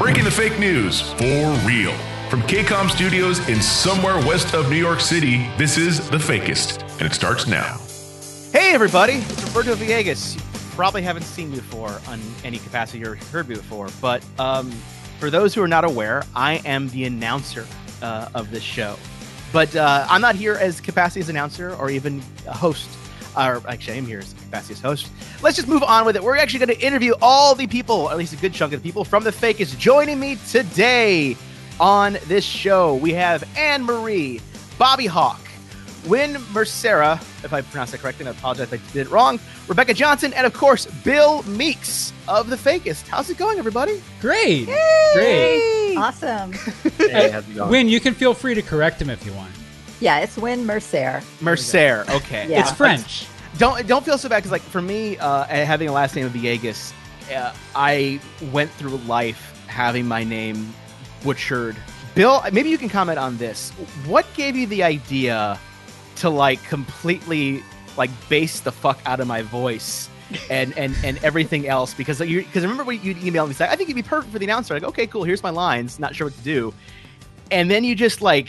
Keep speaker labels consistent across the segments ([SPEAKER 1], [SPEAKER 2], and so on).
[SPEAKER 1] Breaking the fake news for real. From KCOM Studios in somewhere west of New York City, this is The Fakist, and it starts now.
[SPEAKER 2] Hey, everybody, it's Roberto Villegas. You probably haven't seen me before on any capacity or heard me before, but um, for those who are not aware, I am the announcer uh, of this show. But uh, I'm not here as capacity as announcer or even a host. Or actually, I am here as capacity as host. Let's just move on with it. We're actually going to interview all the people, at least a good chunk of the people from the Fakist joining me today on this show. We have Anne Marie, Bobby Hawke, Wynn Mercera, if I pronounced that correctly, and I apologize if I did it wrong, Rebecca Johnson, and of course, Bill Meeks of The Fakist. How's it going, everybody?
[SPEAKER 3] Great. Yay! Great.
[SPEAKER 4] Awesome.
[SPEAKER 2] Hey, how's it going?
[SPEAKER 3] Wynn, you can feel free to correct him if you want.
[SPEAKER 4] Yeah, it's Wynn Mercere.
[SPEAKER 2] Mercere, okay.
[SPEAKER 4] Yeah.
[SPEAKER 3] It's French.
[SPEAKER 2] Don't don't feel so bad because like for me, uh, having a last name of Villegas, uh, I went through life having my name butchered. Bill, maybe you can comment on this. What gave you the idea to like completely like bass the fuck out of my voice and and and everything else? Because you because remember when you emailed me saying I think you'd be perfect for the announcer. Like okay, cool. Here's my lines. Not sure what to do, and then you just like.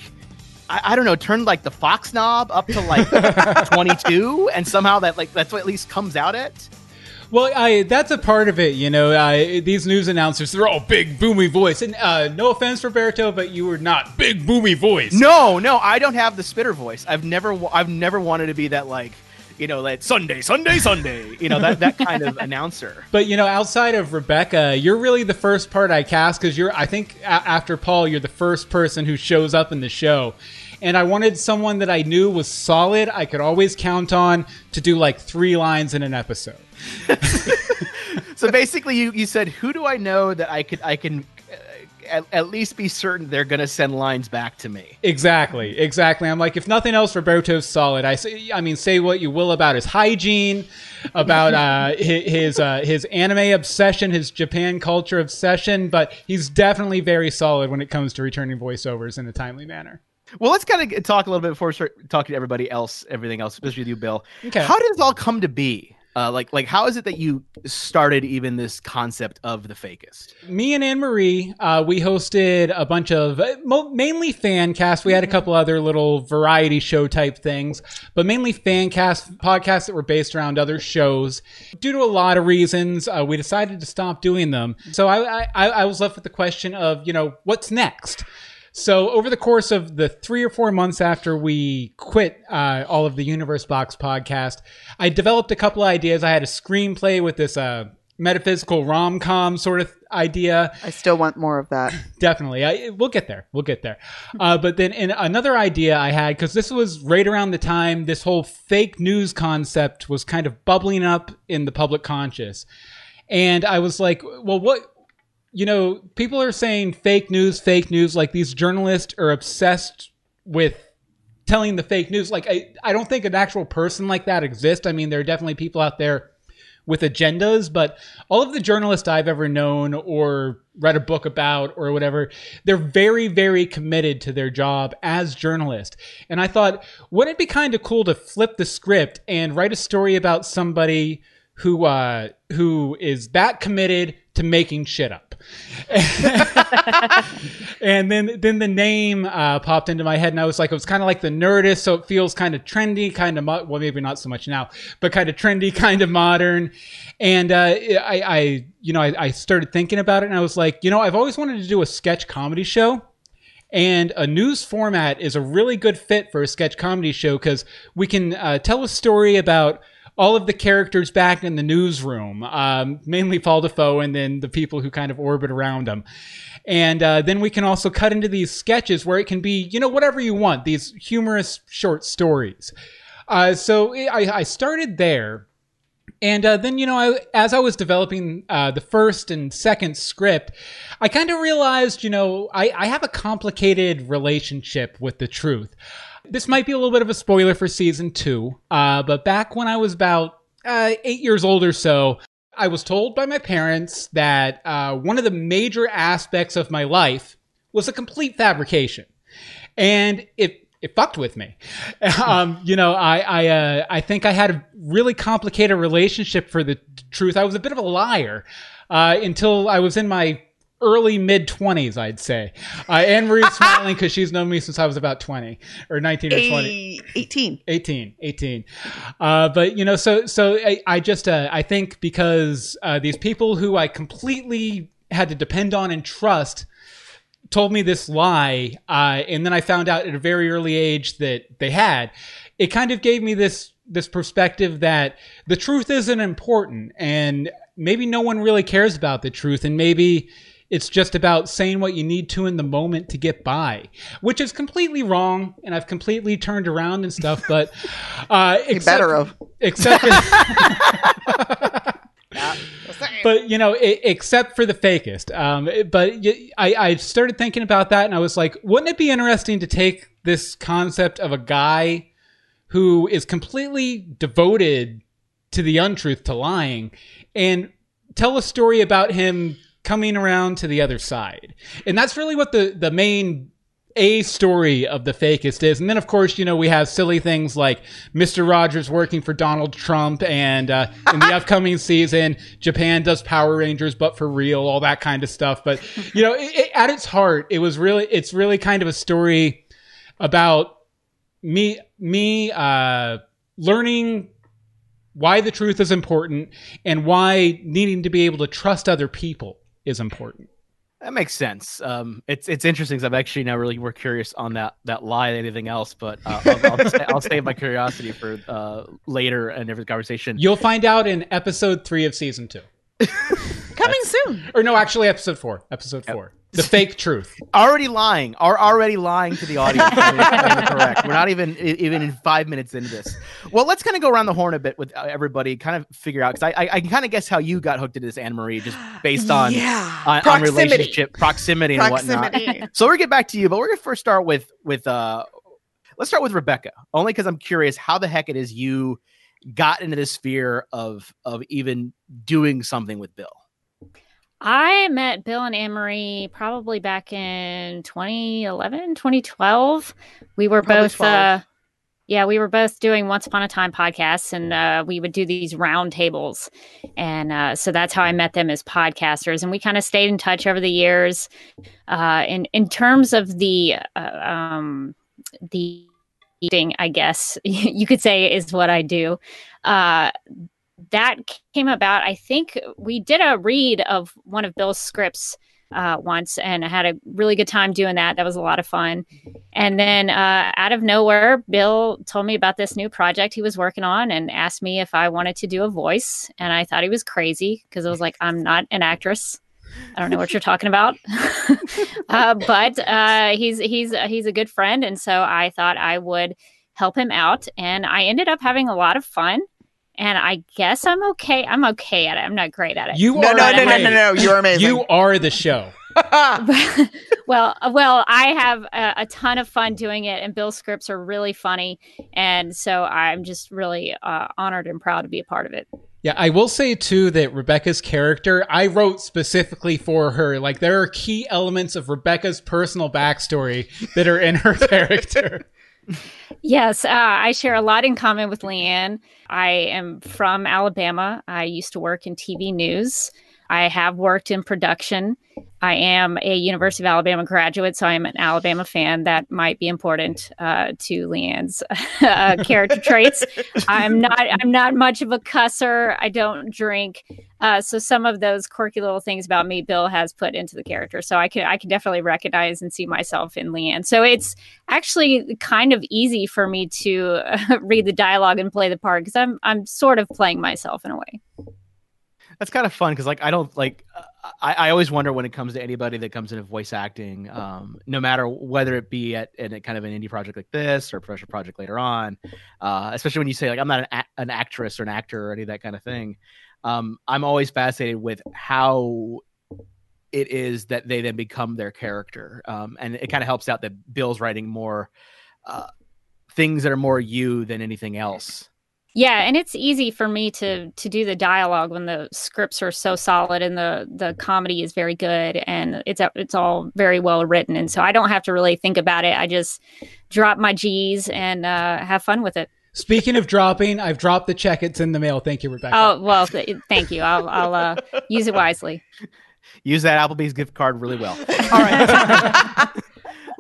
[SPEAKER 2] I, I don't know, turn like the Fox knob up to like 22, and somehow that like that's what at least comes out at.
[SPEAKER 3] Well, I that's a part of it, you know. I, these news announcers, they're all big, boomy voice. And uh, no offense, Roberto, but you were not big, boomy voice.
[SPEAKER 2] No, no, I don't have the spitter voice. I've never, I've never wanted to be that like, you know, that Sunday, Sunday, Sunday. You know that that kind of announcer.
[SPEAKER 3] But you know, outside of Rebecca, you're really the first part I cast because you're. I think a- after Paul, you're the first person who shows up in the show, and I wanted someone that I knew was solid. I could always count on to do like three lines in an episode.
[SPEAKER 2] So basically, you you said, who do I know that I could I can at, at least be certain they're gonna send lines back to me.
[SPEAKER 3] Exactly, exactly. I'm like, if nothing else, Roberto's solid. I say, I mean, say what you will about his hygiene, about uh, his his, uh, his anime obsession, his Japan culture obsession, but he's definitely very solid when it comes to returning voiceovers in a timely manner.
[SPEAKER 2] Well, let's kind of talk a little bit before we start talking to everybody else, everything else, especially with you, Bill.
[SPEAKER 3] Okay.
[SPEAKER 2] How did this all come to be? Uh, like, like, how is it that you started even this concept of the fakist?
[SPEAKER 3] Me and Anne Marie, uh, we hosted a bunch of uh, mo- mainly fan cast. We had a couple other little variety show type things, but mainly fan cast podcasts that were based around other shows. Due to a lot of reasons, uh, we decided to stop doing them. So I, I, I was left with the question of, you know, what's next? So over the course of the three or four months after we quit uh, all of the Universe Box podcast, I developed a couple of ideas. I had a screenplay with this uh, metaphysical rom com sort of idea.
[SPEAKER 5] I still want more of that.
[SPEAKER 3] Definitely, I, we'll get there. We'll get there. Uh, but then, in another idea I had because this was right around the time this whole fake news concept was kind of bubbling up in the public conscious, and I was like, well, what? You know, people are saying fake news, fake news. Like these journalists are obsessed with telling the fake news. Like I, I don't think an actual person like that exists. I mean, there are definitely people out there with agendas, but all of the journalists I've ever known or read a book about or whatever, they're very, very committed to their job as journalists. And I thought, wouldn't it be kind of cool to flip the script and write a story about somebody who uh, who is that committed to making shit up? and then then the name uh, popped into my head, and I was like, it was kind of like the Nerdist, so it feels kind of trendy, kind of mo- well, maybe not so much now, but kind of trendy, kind of modern. And uh, I, I, you know, I, I started thinking about it, and I was like, you know, I've always wanted to do a sketch comedy show. And a news format is a really good fit for a sketch comedy show because we can uh, tell a story about all of the characters back in the newsroom, um, mainly Paul Defoe and then the people who kind of orbit around him. And uh, then we can also cut into these sketches where it can be, you know, whatever you want, these humorous short stories. Uh, so I, I started there. And uh, then, you know, I, as I was developing uh, the first and second script, I kind of realized, you know, I, I have a complicated relationship with the truth. This might be a little bit of a spoiler for season two, uh, but back when I was about uh, eight years old or so, I was told by my parents that uh, one of the major aspects of my life was a complete fabrication. And it it fucked with me. Um, you know, I I uh, I think I had a really complicated relationship for the truth. I was a bit of a liar uh, until I was in my early mid 20s, I'd say. Uh, Anne Marie's smiling because she's known me since I was about 20 or 19 or 20.
[SPEAKER 5] 18.
[SPEAKER 3] 18 18 uh, but you know so so i, I just uh, i think because uh, these people who i completely had to depend on and trust told me this lie uh, and then i found out at a very early age that they had it kind of gave me this this perspective that the truth isn't important and maybe no one really cares about the truth and maybe it's just about saying what you need to in the moment to get by, which is completely wrong. And I've completely turned around and stuff. But uh,
[SPEAKER 5] You better of
[SPEAKER 3] except but you know i except for the fakist um, but I started thinking about that and i was like wouldn't it be interesting to take this concept of a guy who is completely devoted to the untruth to lying and tell a story about him coming around to the other side and that's really what the the main a story of the fakist is. And then, of course, you know, we have silly things like Mr. Rogers working for Donald Trump, and uh, in the upcoming season, Japan does Power Rangers, but for real, all that kind of stuff. But, you know, it, it, at its heart, it was really, it's really kind of a story about me, me, uh, learning why the truth is important and why needing to be able to trust other people is important.
[SPEAKER 2] That makes sense. Um, it's it's interesting because I'm actually now really more curious on that that lie than anything else. But uh, I'll, I'll, sa- I'll save my curiosity for uh, later in every conversation.
[SPEAKER 3] You'll find out in episode three of season two,
[SPEAKER 5] Coming soon.
[SPEAKER 3] or no, actually episode four. Episode four, the fake truth.
[SPEAKER 2] already lying, are already lying to the audience. correct. We're not even even in five minutes into this. Well, let's kind of go around the horn a bit with uh, everybody, kind of figure out because I, I I can kind of guess how you got hooked into this Anne Marie just based on
[SPEAKER 5] yeah.
[SPEAKER 2] on, on
[SPEAKER 5] Proximity.
[SPEAKER 2] relationship proximity and whatnot. So we're gonna get back to you, but we're gonna first start with with uh let's start with Rebecca. Only because I'm curious how the heck it is you got into this sphere of of even doing something with Bill.
[SPEAKER 6] I met Bill and Anne-Marie probably back in 2011, 2012. We were
[SPEAKER 5] Probably
[SPEAKER 6] both uh yeah, we were both doing Once Upon a Time podcasts and uh, we would do these round tables. And uh, so that's how I met them as podcasters. And we kind of stayed in touch over the years. Uh, in, in terms of the, uh, um, the eating, I guess you could say is what I do. Uh, that came about. I think we did a read of one of Bill's scripts uh, once, and I had a really good time doing that. That was a lot of fun. And then uh, out of nowhere, Bill told me about this new project he was working on and asked me if I wanted to do a voice. And I thought he was crazy because I was like, I'm not an actress. I don't know what you're talking about, uh, but uh, he's he's he's a good friend, and so I thought I would help him out, and I ended up having a lot of fun. And I guess I'm okay. I'm okay at it. I'm not great at it.
[SPEAKER 3] You
[SPEAKER 5] No,
[SPEAKER 3] are
[SPEAKER 5] no, no, no,
[SPEAKER 3] great.
[SPEAKER 5] no, no. You're amazing.
[SPEAKER 3] You are the show.
[SPEAKER 6] well, uh, well, I have a, a ton of fun doing it, and Bill's scripts are really funny, and so I'm just really uh, honored and proud to be a part of it.
[SPEAKER 3] Yeah, I will say too that Rebecca's character, I wrote specifically for her. Like, there are key elements of Rebecca's personal backstory that are in her character.
[SPEAKER 6] Yes, uh, I share a lot in common with Leanne. I am from Alabama. I used to work in TV news. I have worked in production. I am a University of Alabama graduate, so I am an Alabama fan. That might be important uh, to Leanne's uh, character traits. I'm not. I'm not much of a cusser. I don't drink. Uh, so some of those quirky little things about me, Bill has put into the character. So I can I can definitely recognize and see myself in Leanne. So it's actually kind of easy for me to read the dialogue and play the part because I'm I'm sort of playing myself in a way.
[SPEAKER 2] That's kind of fun because like I don't like I, I always wonder when it comes to anybody that comes into voice acting, um, no matter whether it be at in a kind of an indie project like this or a professional project later on, uh, especially when you say like I'm not an, an actress or an actor or any of that kind of thing. Um, I'm always fascinated with how it is that they then become their character, um, and it kind of helps out that Bill's writing more uh, things that are more you than anything else.
[SPEAKER 6] Yeah, and it's easy for me to to do the dialogue when the scripts are so solid and the the comedy is very good and it's it's all very well written and so I don't have to really think about it. I just drop my G's and uh, have fun with it.
[SPEAKER 3] Speaking of dropping, I've dropped the check. It's in the mail. Thank you, Rebecca.
[SPEAKER 6] Oh well, th- thank you. I'll I'll uh, use it wisely.
[SPEAKER 2] use that Applebee's gift card really well. All right.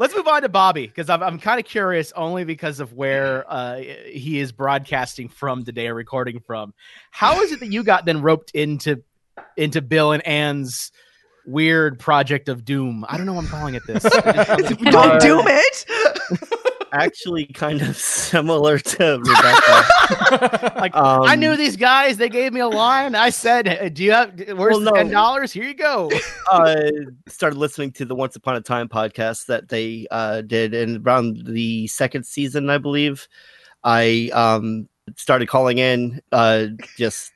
[SPEAKER 2] Let's move on to Bobby because I'm, I'm kind of curious only because of where uh, he is broadcasting from today or recording from. How is it that you got then roped into into Bill and Anne's weird project of doom? I don't know what I'm calling it this.
[SPEAKER 5] Don't doom it.
[SPEAKER 7] actually kind of similar to Rebecca.
[SPEAKER 2] like um, I knew these guys. They gave me a line. I said, "Do you have? Where's well, no. ten dollars? Here you go."
[SPEAKER 7] uh, started listening to the Once Upon a Time podcast that they uh, did, and around the second season, I believe, I um, started calling in uh, just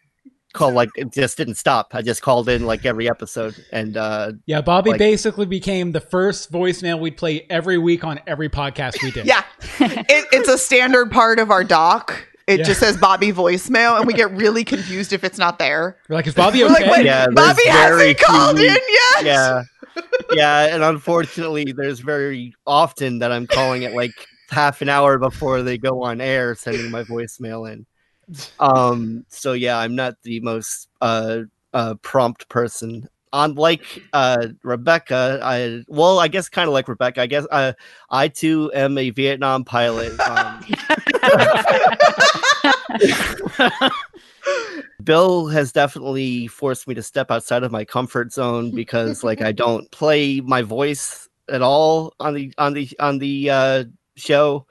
[SPEAKER 7] call like it just didn't stop. I just called in like every episode, and uh,
[SPEAKER 3] yeah, Bobby like, basically became the first voicemail we'd play every week on every podcast we did.
[SPEAKER 5] yeah, it, it's a standard part of our doc. It yeah. just says Bobby voicemail, and we get really confused if it's not there.
[SPEAKER 3] We're like, is Bobby okay?
[SPEAKER 7] Like, yeah,
[SPEAKER 5] Bobby hasn't called in yet.
[SPEAKER 7] Yeah, yeah, and unfortunately, there's very often that I'm calling it like half an hour before they go on air, sending my voicemail in um so yeah i'm not the most uh uh prompt person. Unlike uh rebecca i well i guess kind of like rebecca i guess uh, i too am a vietnam pilot um, bill has definitely forced me to step outside of my comfort zone because like i don't play my voice at all on the on the on the uh show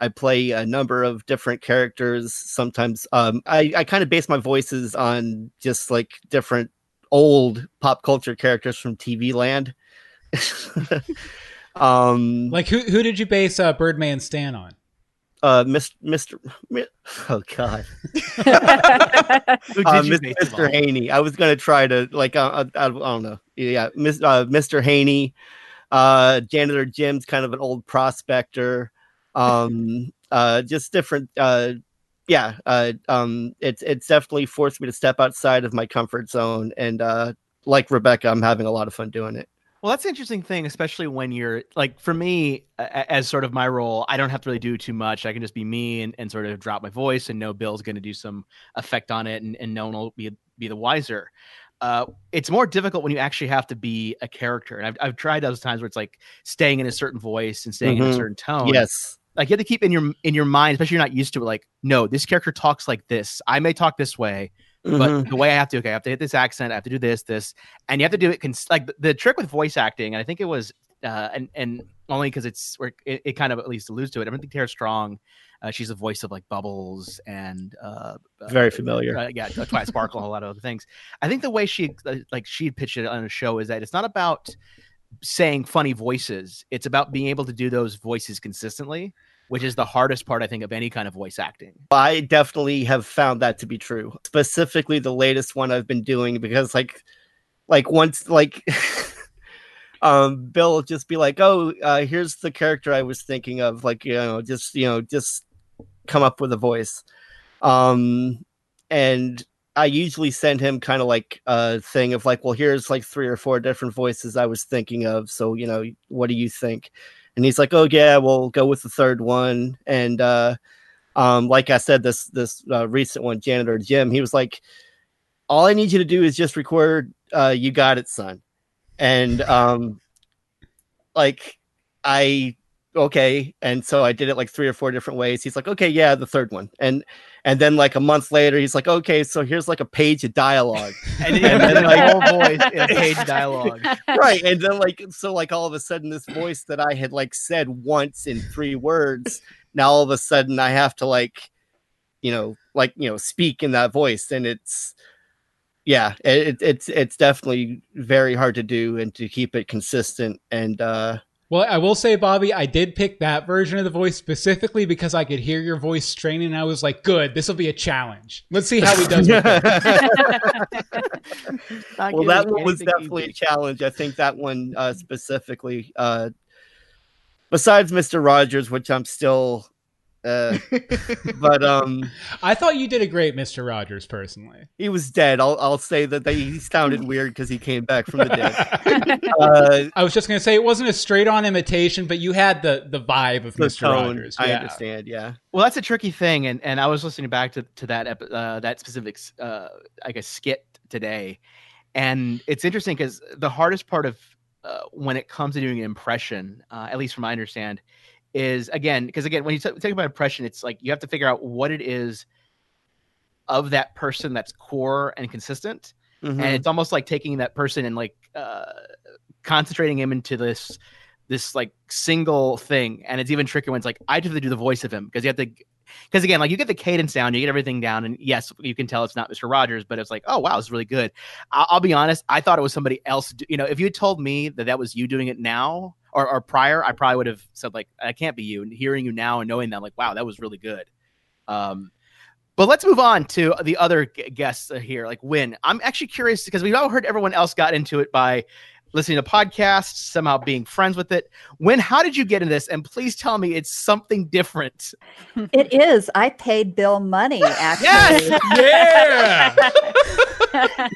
[SPEAKER 7] I play a number of different characters. Sometimes um, I, I kind of base my voices on just like different old pop culture characters from TV land. um,
[SPEAKER 3] like who who did you base uh, Birdman Stan on?
[SPEAKER 7] Uh, Mr. Mr. Oh God, uh, Mr. Haney. I was gonna try to like uh, I, I, don't know. Yeah, Mr. Uh, Haney. Uh, Janitor Jim's kind of an old prospector um uh just different uh yeah uh um it's it's definitely forced me to step outside of my comfort zone and uh like rebecca i'm having a lot of fun doing it
[SPEAKER 2] well that's an interesting thing especially when you're like for me as sort of my role i don't have to really do too much i can just be me and, and sort of drop my voice and know bill's going to do some effect on it and, and no one will be be the wiser uh, it's more difficult when you actually have to be a character. And I've, I've tried those times where it's like staying in a certain voice and staying mm-hmm. in a mm-hmm. certain tone.
[SPEAKER 7] Yes
[SPEAKER 2] like you have to keep in your in your mind, especially you're not used to it. Like, no, this character talks like this. I may talk this way, mm-hmm. but the way I have to, okay, I have to hit this accent. I have to do this, this, and you have to do it. Cons- like the, the trick with voice acting, and I think it was, uh, and and only because it's it, it kind of at least alludes to it. I don't think Tara Strong. Uh, she's the voice of like Bubbles and uh,
[SPEAKER 7] very uh, familiar.
[SPEAKER 2] Uh, yeah, Twilight Sparkle, a lot of other things. I think the way she like she pitched it on a show is that it's not about saying funny voices. It's about being able to do those voices consistently, which is the hardest part, I think, of any kind of voice acting.
[SPEAKER 7] I definitely have found that to be true. Specifically, the latest one I've been doing because, like, like once, like. um bill will just be like oh uh here's the character i was thinking of like you know just you know just come up with a voice um and I usually send him kind of like a thing of like, well, here's like three or four different voices I was thinking of. So, you know, what do you think? And he's like, oh yeah, we'll go with the third one. And uh, um, like I said, this this uh, recent one, janitor Jim, he was like, all I need you to do is just record. Uh, you got it, son. And um, like I okay and so i did it like three or four different ways he's like okay yeah the third one and and then like a month later he's like okay so here's like a page of dialogue.
[SPEAKER 2] And, and then like whole voice in page dialogue.
[SPEAKER 7] Right and then like so like all of a sudden this voice that i had like said once in three words now all of a sudden i have to like you know like you know speak in that voice and it's yeah it, it's it's definitely very hard to do and to keep it consistent and uh
[SPEAKER 3] well, I will say, Bobby, I did pick that version of the voice specifically because I could hear your voice straining. And I was like, "Good, this will be a challenge. Let's see how he does." well,
[SPEAKER 7] that one was definitely a challenge. I think that one uh, specifically. Uh, besides Mister Rogers, which I'm still uh, but um,
[SPEAKER 3] I thought you did a great Mister Rogers. Personally,
[SPEAKER 7] he was dead. I'll I'll say that they, he sounded weird because he came back from the dead.
[SPEAKER 3] uh, I was just gonna say it wasn't a straight on imitation, but you had the the vibe of Mister Rogers.
[SPEAKER 7] I understand. Yeah.
[SPEAKER 2] Well, that's a tricky thing, and and I was listening back to to that uh, that specific uh, I guess skit today, and it's interesting because the hardest part of uh, when it comes to doing an impression, uh, at least from my understand, is again because again when you t- think about impression, it's like you have to figure out what it is of that person that's core and consistent,
[SPEAKER 7] Mhm.
[SPEAKER 2] and it's almost like taking that person and like uh, concentrating him into this this like single thing and it's even trickier when it's like i just have to do the voice of him because you have to because again like you get the cadence down you get everything down and yes you can tell it's not mr rogers but it's like oh wow it's really good i'll, I'll be honest i thought it was somebody else do- you know if you had told me that that was you doing it now or, or prior i probably would have said like i can't be you and hearing you now and knowing that like wow that was really good um but let's move on to the other g- guests here, like Wynn. I'm actually curious because we've all heard everyone else got into it by listening to podcasts, somehow being friends with it. Wynn, how did you get in this? And please tell me it's something different.
[SPEAKER 4] It is. I paid Bill money actually.
[SPEAKER 3] Yeah.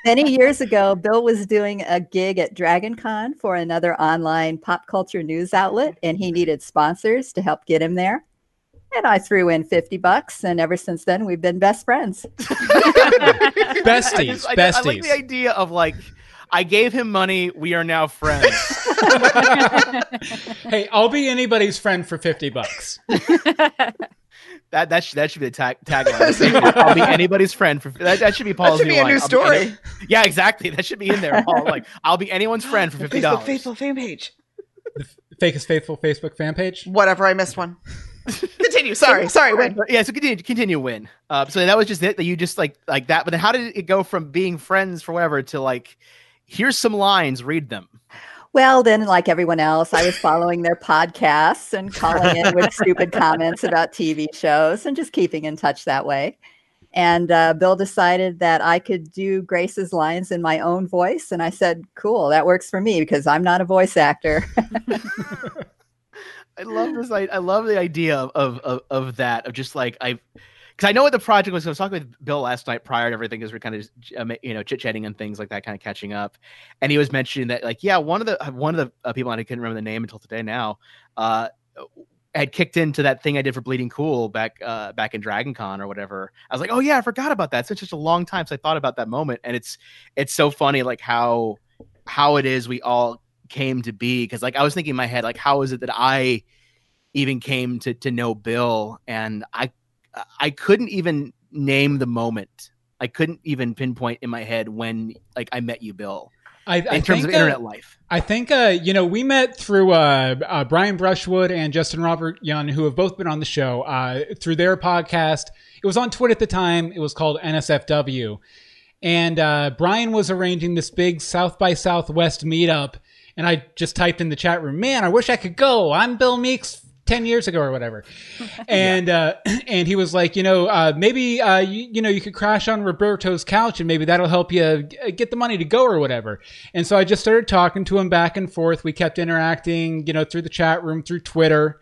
[SPEAKER 4] Many years ago, Bill was doing a gig at Dragon Con for another online pop culture news outlet, and he needed sponsors to help get him there. And I threw in 50 bucks, and ever since then, we've been best friends.
[SPEAKER 2] I,
[SPEAKER 3] Besties,
[SPEAKER 2] just- I- I like
[SPEAKER 3] besties.
[SPEAKER 2] the idea of like, I gave him money. We are now friends.
[SPEAKER 3] hey, I'll be anybody's friend for 50 bucks.
[SPEAKER 2] that that should that should be the tag tagline. I'll be anybody's friend for that. That should be Paul's
[SPEAKER 5] That should be a
[SPEAKER 2] line.
[SPEAKER 5] new
[SPEAKER 2] I'll any-
[SPEAKER 5] story.
[SPEAKER 2] yeah, exactly. That should be in there. Paul, like, I'll be anyone's friend for fifty
[SPEAKER 5] Facebook
[SPEAKER 2] dollars.
[SPEAKER 5] faithful fan page.
[SPEAKER 3] Fake is Faithful Facebook fan page.
[SPEAKER 5] Whatever, I missed one. Continue. Sorry, sorry.
[SPEAKER 2] Wynn. Yeah, so continue, continue Wynn. Uh, so that was just it that you just like like that. But then how did it go from being friends for whatever to like, here's some lines, read them.
[SPEAKER 4] Well, then, like everyone else, I was following their podcasts and calling in with stupid comments about TV shows and just keeping in touch that way. And uh, Bill decided that I could do Grace's lines in my own voice. And I said, cool, that works for me because I'm not a voice actor.
[SPEAKER 2] I love this. I, I love the idea of, of of of that of just like I, because I know what the project was. I was talking with Bill last night prior to everything because we're kind of um, you know chit chatting and things like that, kind of catching up. And he was mentioning that like yeah, one of the one of the uh, people and I couldn't remember the name until today now, uh, had kicked into that thing I did for Bleeding Cool back uh back in Dragon Con or whatever. I was like, oh yeah, I forgot about that. It's been such a long time since I thought about that moment, and it's it's so funny like how how it is we all came to be because like I was thinking in my head like how is it that I even came to to know Bill and I I couldn't even name the moment. I couldn't even pinpoint in my head when like I met you, Bill,
[SPEAKER 3] I,
[SPEAKER 2] in
[SPEAKER 3] I
[SPEAKER 2] terms
[SPEAKER 3] think,
[SPEAKER 2] of
[SPEAKER 3] uh,
[SPEAKER 2] internet life.
[SPEAKER 3] I think, uh, you know, we met through uh, uh, Brian Brushwood and Justin Robert Young, who have both been on the show uh, through their podcast. It was on Twitter at the time. It was called NSFW. And uh, Brian was arranging this big South by Southwest meetup. And I just typed in the chat room, man, I wish I could go. I'm Bill Meeks 10 years ago or whatever. And uh, and he was like, you know, uh, maybe, uh, you, you know, you could crash on Roberto's couch and maybe that'll help you g- get the money to go or whatever. And so I just started talking to him back and forth. We kept interacting, you know, through the chat room, through Twitter.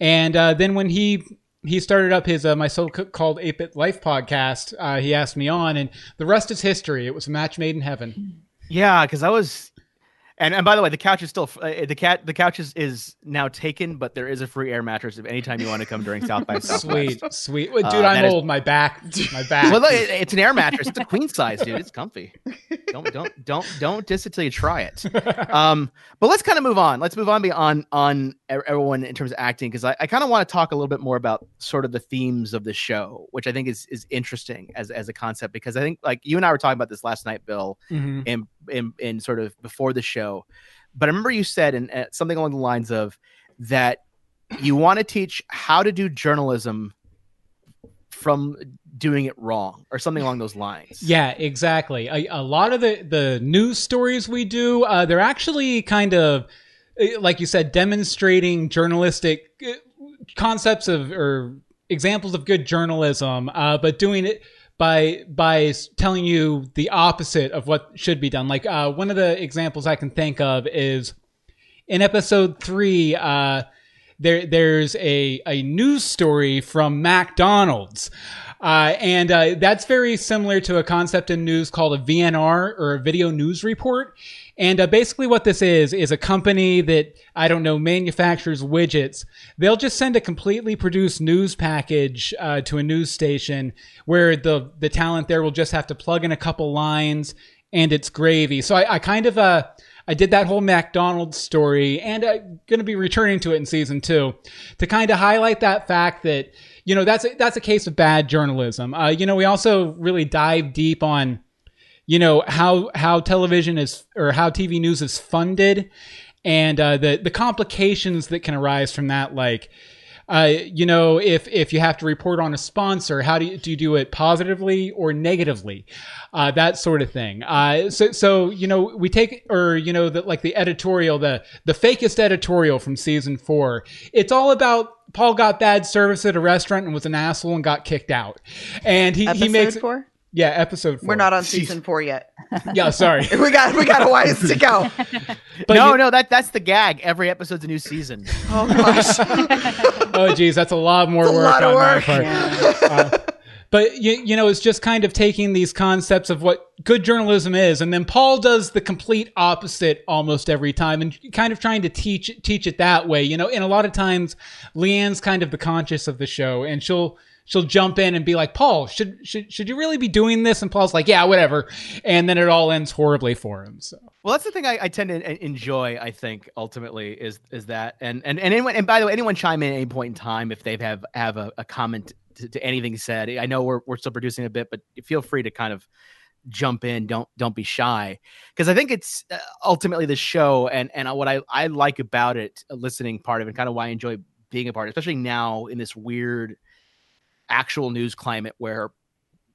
[SPEAKER 3] And uh, then when he he started up his uh, my so-called 8-bit life podcast, uh, he asked me on, and the rest is history. It was a match made in heaven.
[SPEAKER 2] Yeah, because I was, and and by the way, the couch is still uh, the cat. The couch is, is now taken, but there is a free air mattress if anytime you want to come during South by Southwest.
[SPEAKER 3] Sweet, sweet. Well,
[SPEAKER 2] Uh,
[SPEAKER 3] dude,
[SPEAKER 2] that
[SPEAKER 3] I'm
[SPEAKER 2] is-
[SPEAKER 3] My back, my back.
[SPEAKER 2] Well, look, it- it's an air mattress. It's a queen size, dude. It's comfy. Don't don't don't don't diss it till you try it. Um, but let's kind of move on. Let's move on beyond on everyone in terms of acting because I, I kind of want to talk a little bit more about sort of the themes of the show, which I think is is interesting as as a concept because I think like you and I were talking about this last night, Bill,
[SPEAKER 3] Mhm.
[SPEAKER 2] in in, in sort of before the show. But I remember you said and uh, something along the lines of that you want to teach how to do journalism from doing it wrong or something along those lines.
[SPEAKER 3] Yeah, exactly. A, a lot of the the news stories we do, uh, they're actually kind of like you said, demonstrating journalistic uh, concepts of or examples of good journalism, uh, but doing it by by telling you the opposite of what should be done. Like uh, one of the examples I can think of is in episode three. Uh, there, there's a, a news story from McDonald's. Uh, and uh, that's very similar to a concept in news called a VNR or a video news report. And uh, basically, what this is is a company that I don't know manufactures widgets. They'll just send a completely produced news package uh, to a news station where the the talent there will just have to plug in a couple lines and it's gravy. So I, I kind of uh I did that whole McDonald's story, and I'm going to be returning to it in season two to kind of highlight that fact that you know that's a, that's a case of bad journalism. Uh, you know, we also really dive deep on you know how how television is or how TV news is funded, and uh, the the complications that can arise from that, like uh, you know, if if you have to report on a sponsor, how do you do you do it positively or negatively? Uh, that sort of thing. Uh, so so you know, we take or you know, the, like the editorial, the the fakist editorial from season four. It's all about Paul got bad service at a restaurant and was an asshole and got kicked out, and he
[SPEAKER 5] Episode
[SPEAKER 3] he makes
[SPEAKER 5] four?
[SPEAKER 3] yeah episode. Four.
[SPEAKER 5] We're not on
[SPEAKER 3] Jeez.
[SPEAKER 5] season four yet.
[SPEAKER 3] Yeah, sorry.
[SPEAKER 5] we got we got a ways to go.
[SPEAKER 3] But
[SPEAKER 2] no,
[SPEAKER 3] you-
[SPEAKER 2] no, that that's the gag. Every episode's a new season.
[SPEAKER 5] Oh gosh.
[SPEAKER 3] oh geez, that's a lot more
[SPEAKER 5] It's a
[SPEAKER 3] work
[SPEAKER 5] lot of
[SPEAKER 3] on
[SPEAKER 5] work.
[SPEAKER 3] my part. Uh, but you, you know, it's just kind of taking these concepts of what good journalism is, and then Paul does the complete opposite almost every time, and kind of trying to teach teach it that way. You know, and a lot of times, Leanne's kind of the conscious of the show, and she'll she'll jump in and be like, "Paul, should should should you really be doing this?" And Paul's like, "Yeah, whatever," and then it all ends horribly for him. So.
[SPEAKER 2] Well, that's the thing I, I tend to enjoy. I think ultimately is is that, and and and anyone, and by the way, anyone chime in at any point in time if they have have a, a comment to, to anything said. I know we're we're still producing a bit, but feel free to kind of jump in. Don't don't be shy, because I think it's uh, ultimately the show, and and what I I like about it, listening part of it, kind of why I enjoy being a part, especially now in this weird actual news climate where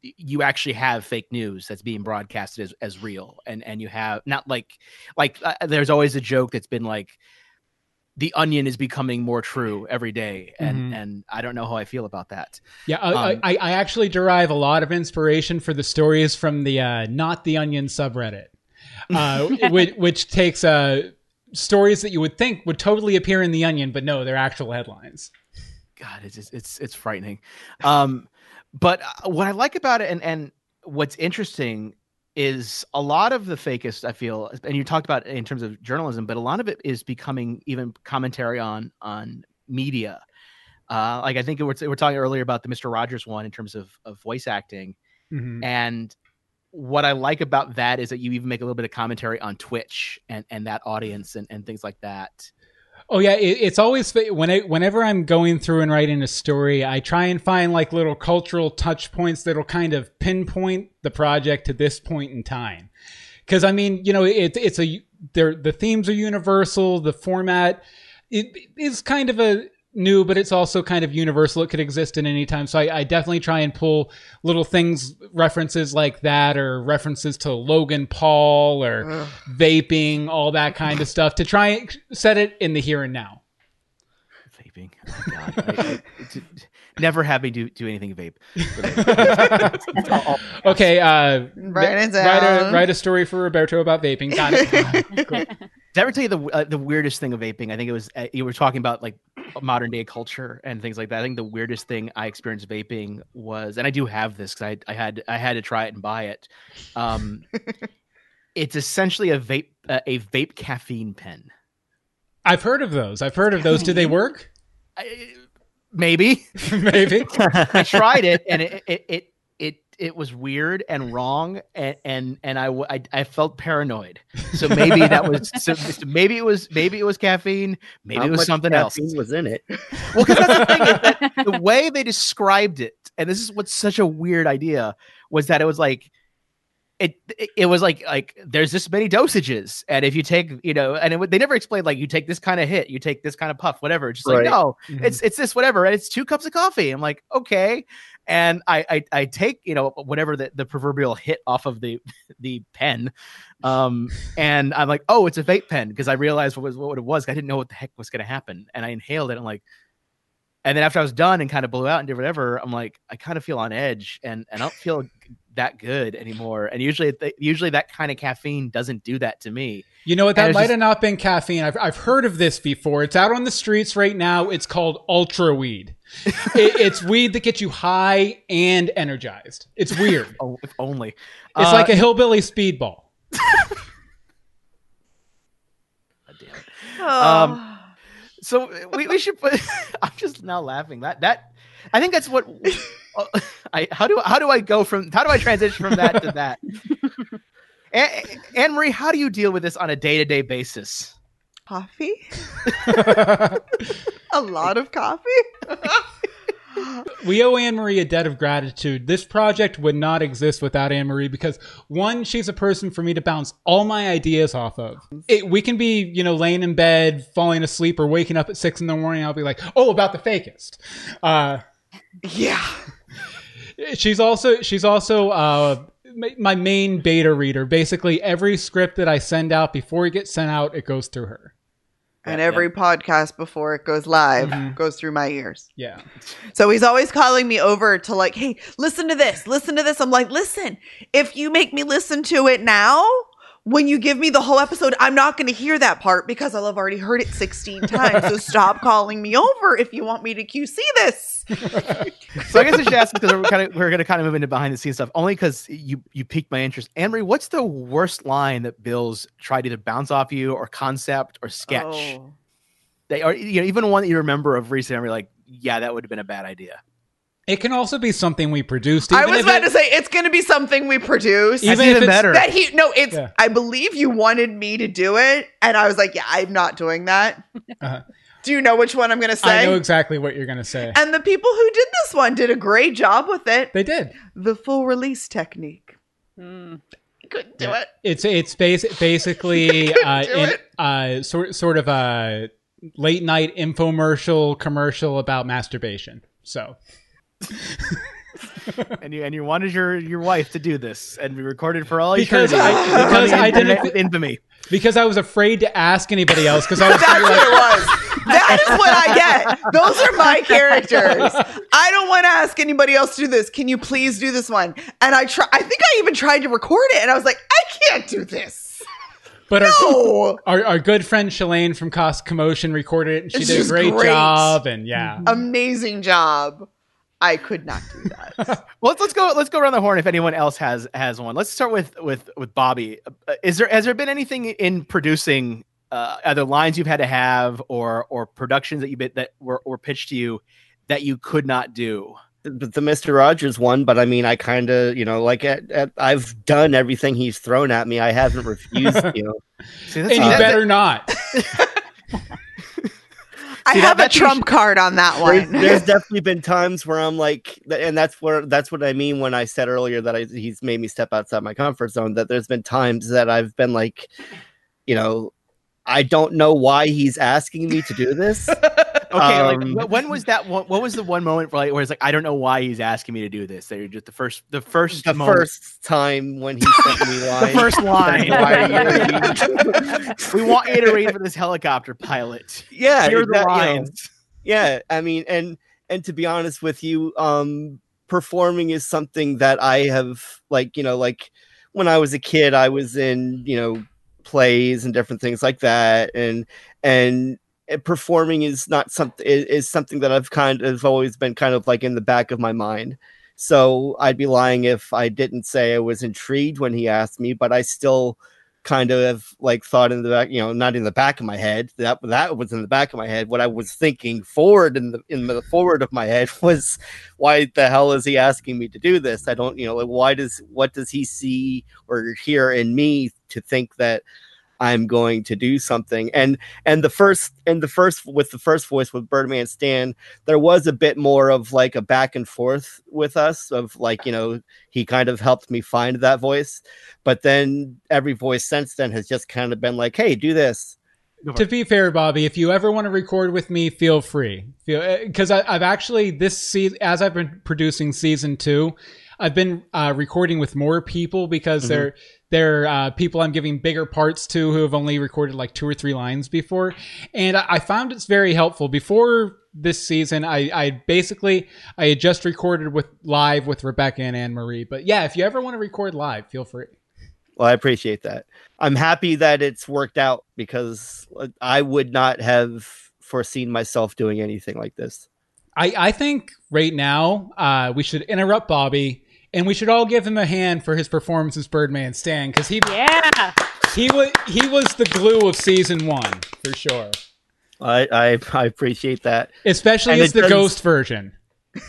[SPEAKER 2] you actually have fake news that's being broadcasted as, as real and and you have not like like uh, there's always a joke that's been like the onion is becoming more true every day and
[SPEAKER 3] Mhm.
[SPEAKER 2] and i don't know how i feel about that
[SPEAKER 3] Yeah, I,
[SPEAKER 2] Um,
[SPEAKER 3] I, I actually derive a lot of inspiration for the stories from the uh, Not the Onion subreddit, uh, which, which takes uh, stories that you would think would totally appear in the Onion, but no, they're actual headlines.
[SPEAKER 2] god it's it's it's, it's frightening um but uh, what i like about it and and what's interesting is a lot of the fakist i feel and you talked about in terms of journalism but a lot of it is becoming even commentary on on media uh like i think we're, we're talking earlier about the mr rogers one in terms of of voice acting
[SPEAKER 3] Mhm.
[SPEAKER 2] and what i like about that is that you even make a little bit of commentary on twitch and and that audience and, and things like that
[SPEAKER 3] Oh yeah, it, it's always when I, whenever I'm going through and writing a story, I try and find like little cultural touch points that'll kind of pinpoint the project to this point in time. Because I mean, you know, it, it's a the themes are universal, the format it is kind of a new, but it's also kind of universal. It could exist at any time. So I, I definitely try and pull little things, references like that, or references to Logan Paul or
[SPEAKER 5] Ugh.
[SPEAKER 3] vaping, all that kind of stuff to try and set it in the here and now.
[SPEAKER 2] Vaping oh god I- I- it's- never have me do do anything vape
[SPEAKER 3] okay, uh,
[SPEAKER 5] Write it
[SPEAKER 3] write a write a story for Roberto about vaping. Got it.
[SPEAKER 2] Did I ever tell you the uh, the weirdest thing of vaping? I think it was uh, you were talking about like modern day culture and things like that. I think the weirdest thing I experienced vaping was, and I do have this because I I had I had to try it and buy it. Um, it's essentially a vape uh, a vape caffeine pen.
[SPEAKER 3] I've heard of those. I've heard of those. Do they work?
[SPEAKER 2] I, maybe
[SPEAKER 3] Maybe.
[SPEAKER 2] I tried it and it it it it, it was weird and wrong and and and I, I, I felt paranoid. So maybe that was so, so maybe it was maybe it was caffeine. Maybe
[SPEAKER 7] How
[SPEAKER 2] it was something else.
[SPEAKER 7] caffeine was in it.
[SPEAKER 2] Well, because that's the thing is that the way they described it, and this is what's such a weird idea, was that it was like it it, was like like there's this many dosages, and if you take you know, and it, they never explained like you take this kind of hit, you take this kind of puff, whatever. It's just
[SPEAKER 7] Right.
[SPEAKER 2] like no,
[SPEAKER 3] Mhm.
[SPEAKER 2] it's it's this whatever, and it's two cups of coffee. I'm like okay, and I I, I take you know whatever the, the proverbial hit off of the the pen, um, and I'm like oh it's a vape pen because I realized what was what it was. I didn't know what the heck was going to happen, and I inhaled it. I'm like. And then after I was done and kind of blew out and did whatever, I'm like, I kind of feel on edge and, and I don't feel that good anymore. And usually, th- usually that kind of caffeine doesn't do that to me.
[SPEAKER 3] You know what? That might
[SPEAKER 2] just-
[SPEAKER 3] have not been caffeine. I've, I've heard of this before. It's out on the streets right now. It's called ultra weed. it, it's weed that gets you high and energized. It's weird.
[SPEAKER 2] Oh, if only.
[SPEAKER 3] It's
[SPEAKER 2] Uh,
[SPEAKER 3] like a hillbilly speedball.
[SPEAKER 2] God damn it.
[SPEAKER 5] Oh.
[SPEAKER 2] Um, So we, we should put. I'm just now laughing. That that I think that's what. I how do how do I go from how do I transition from that to that? Anne Marie, how do you deal with this on a day to day basis?
[SPEAKER 5] Coffee? a lot of coffee?
[SPEAKER 3] we owe Anne Marie a debt of gratitude. This project would not exist without Anne Marie because one, she's a person for me to bounce all my ideas off of. It, we can be, you know, laying in bed, falling asleep, or waking up at six in the morning. I'll be like, oh, about the fakist. Uh,
[SPEAKER 5] yeah.
[SPEAKER 3] She's also she's also uh, my main beta reader. Basically, every script that I send out before it gets sent out, it goes through her.
[SPEAKER 5] And every podcast before it goes live mm-hmm. goes through my ears.
[SPEAKER 3] Yeah.
[SPEAKER 5] So he's always calling me over to like, hey, listen to this, listen to this. I'm like, listen, if you make me listen to it now, when you give me the whole episode, I'm not going to hear that part because I'll have already heard it 16 times. so stop calling me over if you want me to QC this.
[SPEAKER 2] so I guess I should ask because we're kind of we're going to kind of move into behind the scenes stuff only because you you piqued my interest. Anne Marie, what's the worst line that Bill's tried to either bounce off you or concept or sketch? Oh. They are you know even one that you remember of recent. You're like, yeah, that would have been a bad idea.
[SPEAKER 3] It can also be something we produced.
[SPEAKER 5] I was about it, to say it's going to be something we produce.
[SPEAKER 2] Even, even better.
[SPEAKER 5] That he no, it's. Yeah. I believe you wanted me to do it, and I was like, yeah, I'm not doing that. Uh-huh. Do you know which one I'm going to say?
[SPEAKER 3] I know exactly what you're going to say.
[SPEAKER 5] And the people who did this one did a great job with it.
[SPEAKER 3] They did
[SPEAKER 5] the full release technique. Mm. Couldn't do yeah. it.
[SPEAKER 3] It's it's basi- basically uh, in, uh, sort sort of a late night infomercial commercial about masturbation. So
[SPEAKER 2] and you and you wanted your your wife to do this and be recorded for all
[SPEAKER 3] because
[SPEAKER 2] eternity.
[SPEAKER 3] I, because I didn't
[SPEAKER 2] infamy
[SPEAKER 3] because I was afraid to ask anybody else because I was
[SPEAKER 5] that's like, what it was. That is what I get. Those are my characters. I don't want to ask anybody else to do this. Can you please do this one? And I try. I think I even tried to record it, and I was like, I can't do this.
[SPEAKER 3] But no! our, our, our good friend Shalane from Cost Commotion recorded it, and she it's did a great, great, job. And yeah,
[SPEAKER 5] amazing job. I could not do that.
[SPEAKER 2] well, let's, let's go. Let's go around the horn. If anyone else has has one, let's start with with with Bobby. Uh, is there has there been anything in producing uh, either lines you've had to have or or productions that you bit that were, were pitched to you that you could not do?
[SPEAKER 7] The, the Mister Rogers one, but I mean, I kind of you know like at, at, I've done everything he's thrown at me. I haven't refused. You know,
[SPEAKER 3] See, and you better not.
[SPEAKER 5] I have that, a trump card on that one.
[SPEAKER 7] There's, there's, definitely been times where I'm like, and that's where that's what I mean when I said earlier that I, he's made me step outside my comfort zone. That there's been times that I've been like, you know, I don't know why he's asking me to do this.
[SPEAKER 2] okay, um, like when was that? One, what was the one moment where, like, where it's like, I don't know why he's asking me to do this? They're just the first, the first,
[SPEAKER 7] the
[SPEAKER 2] moment.
[SPEAKER 7] first time when he sent me line.
[SPEAKER 2] the first line. we want you to read for this helicopter pilot.
[SPEAKER 7] Yeah, Here the lines. You know, yeah, I mean, and and to be honest with you, um, performing is something that I have, like, you know, like when I was a kid, I was in, you know plays and different things like that and and eh, performing is not something is something that I've kind of always been kind of like in the back of my mind. So I'd be lying if I didn't say I was intrigued when he asked me, but I still kind of like thought in the back, you know, not in the back of my head. That that was in the back of my head. What I was thinking forward in the in the forward of my head was, why the hell is he asking me to do this? I don't, you know, like why does what does he see or hear in me to think that I'm going to do something. And and the first and the first with the first voice with Birdman Stan, there was a bit more of like a back and forth with us of like, you know, he kind of helped me find that voice. But then every voice since then has just kind of been like, hey, do this.
[SPEAKER 3] To be fair, Bobby, if you ever want to record with me, feel free. Because I've actually this season, as I've been producing season two, I've been uh, recording with more people because mm-hmm. they're they're uh, people I'm giving bigger parts to who have only recorded like two or three lines before, and I, I found it's very helpful. Before this season, I, I basically I had just recorded with live with Rebecca and Anne Marie. But yeah, if you ever want to record live, feel free.
[SPEAKER 7] Well, I appreciate that. I'm happy that it's worked out because I would not have foreseen myself doing anything like this.
[SPEAKER 3] I, I think right now uh, we should interrupt Bobby and we should all give him a hand for his performance as Birdman Stan because he
[SPEAKER 6] yeah
[SPEAKER 3] he was he was the glue of season one for sure.
[SPEAKER 7] I I, I appreciate that,
[SPEAKER 3] especially and as the does, ghost version.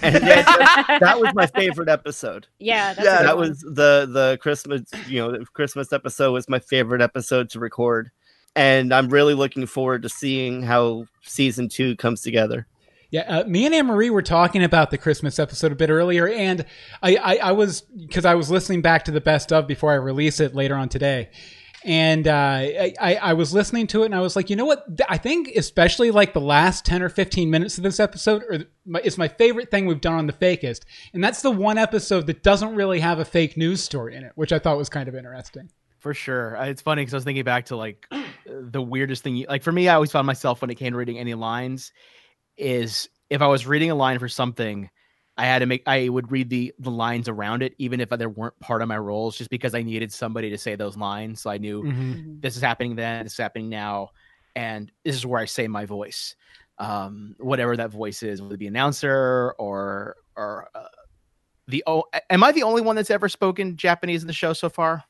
[SPEAKER 7] And that, that was my favorite episode.
[SPEAKER 6] yeah, that's
[SPEAKER 5] Yeah,
[SPEAKER 7] that
[SPEAKER 6] one.
[SPEAKER 7] was the the Christmas, you know, the Christmas episode was my favorite episode to record, and I'm really looking forward to seeing how season two comes together.
[SPEAKER 3] Yeah, uh, me and Anne Marie were talking about the Christmas episode a bit earlier, and I, I, I was because I was listening back to the best of before I release it later on today, and uh, I, I was listening to it, and I was like, you know what? I think especially like the last ten or fifteen minutes of this episode, or my, is my favorite thing we've done on the Fakist, and that's the one episode that doesn't really have a fake news story in it, which I thought was kind of interesting.
[SPEAKER 2] For sure. It's funny because I was thinking back to like the weirdest thing. you- Like for me, I always found myself when it came to reading any lines, is if I was reading a line for something, I had to make I would read the the lines around it, even if they weren't part of my roles, just because I needed somebody to say those lines. So I knew
[SPEAKER 3] Mm-hmm.
[SPEAKER 2] this is happening then, this is happening now, and this is where I say my voice, um, whatever that voice is, whether it be announcer or or uh, the oh, am I the only one that's ever spoken Japanese in the show so far?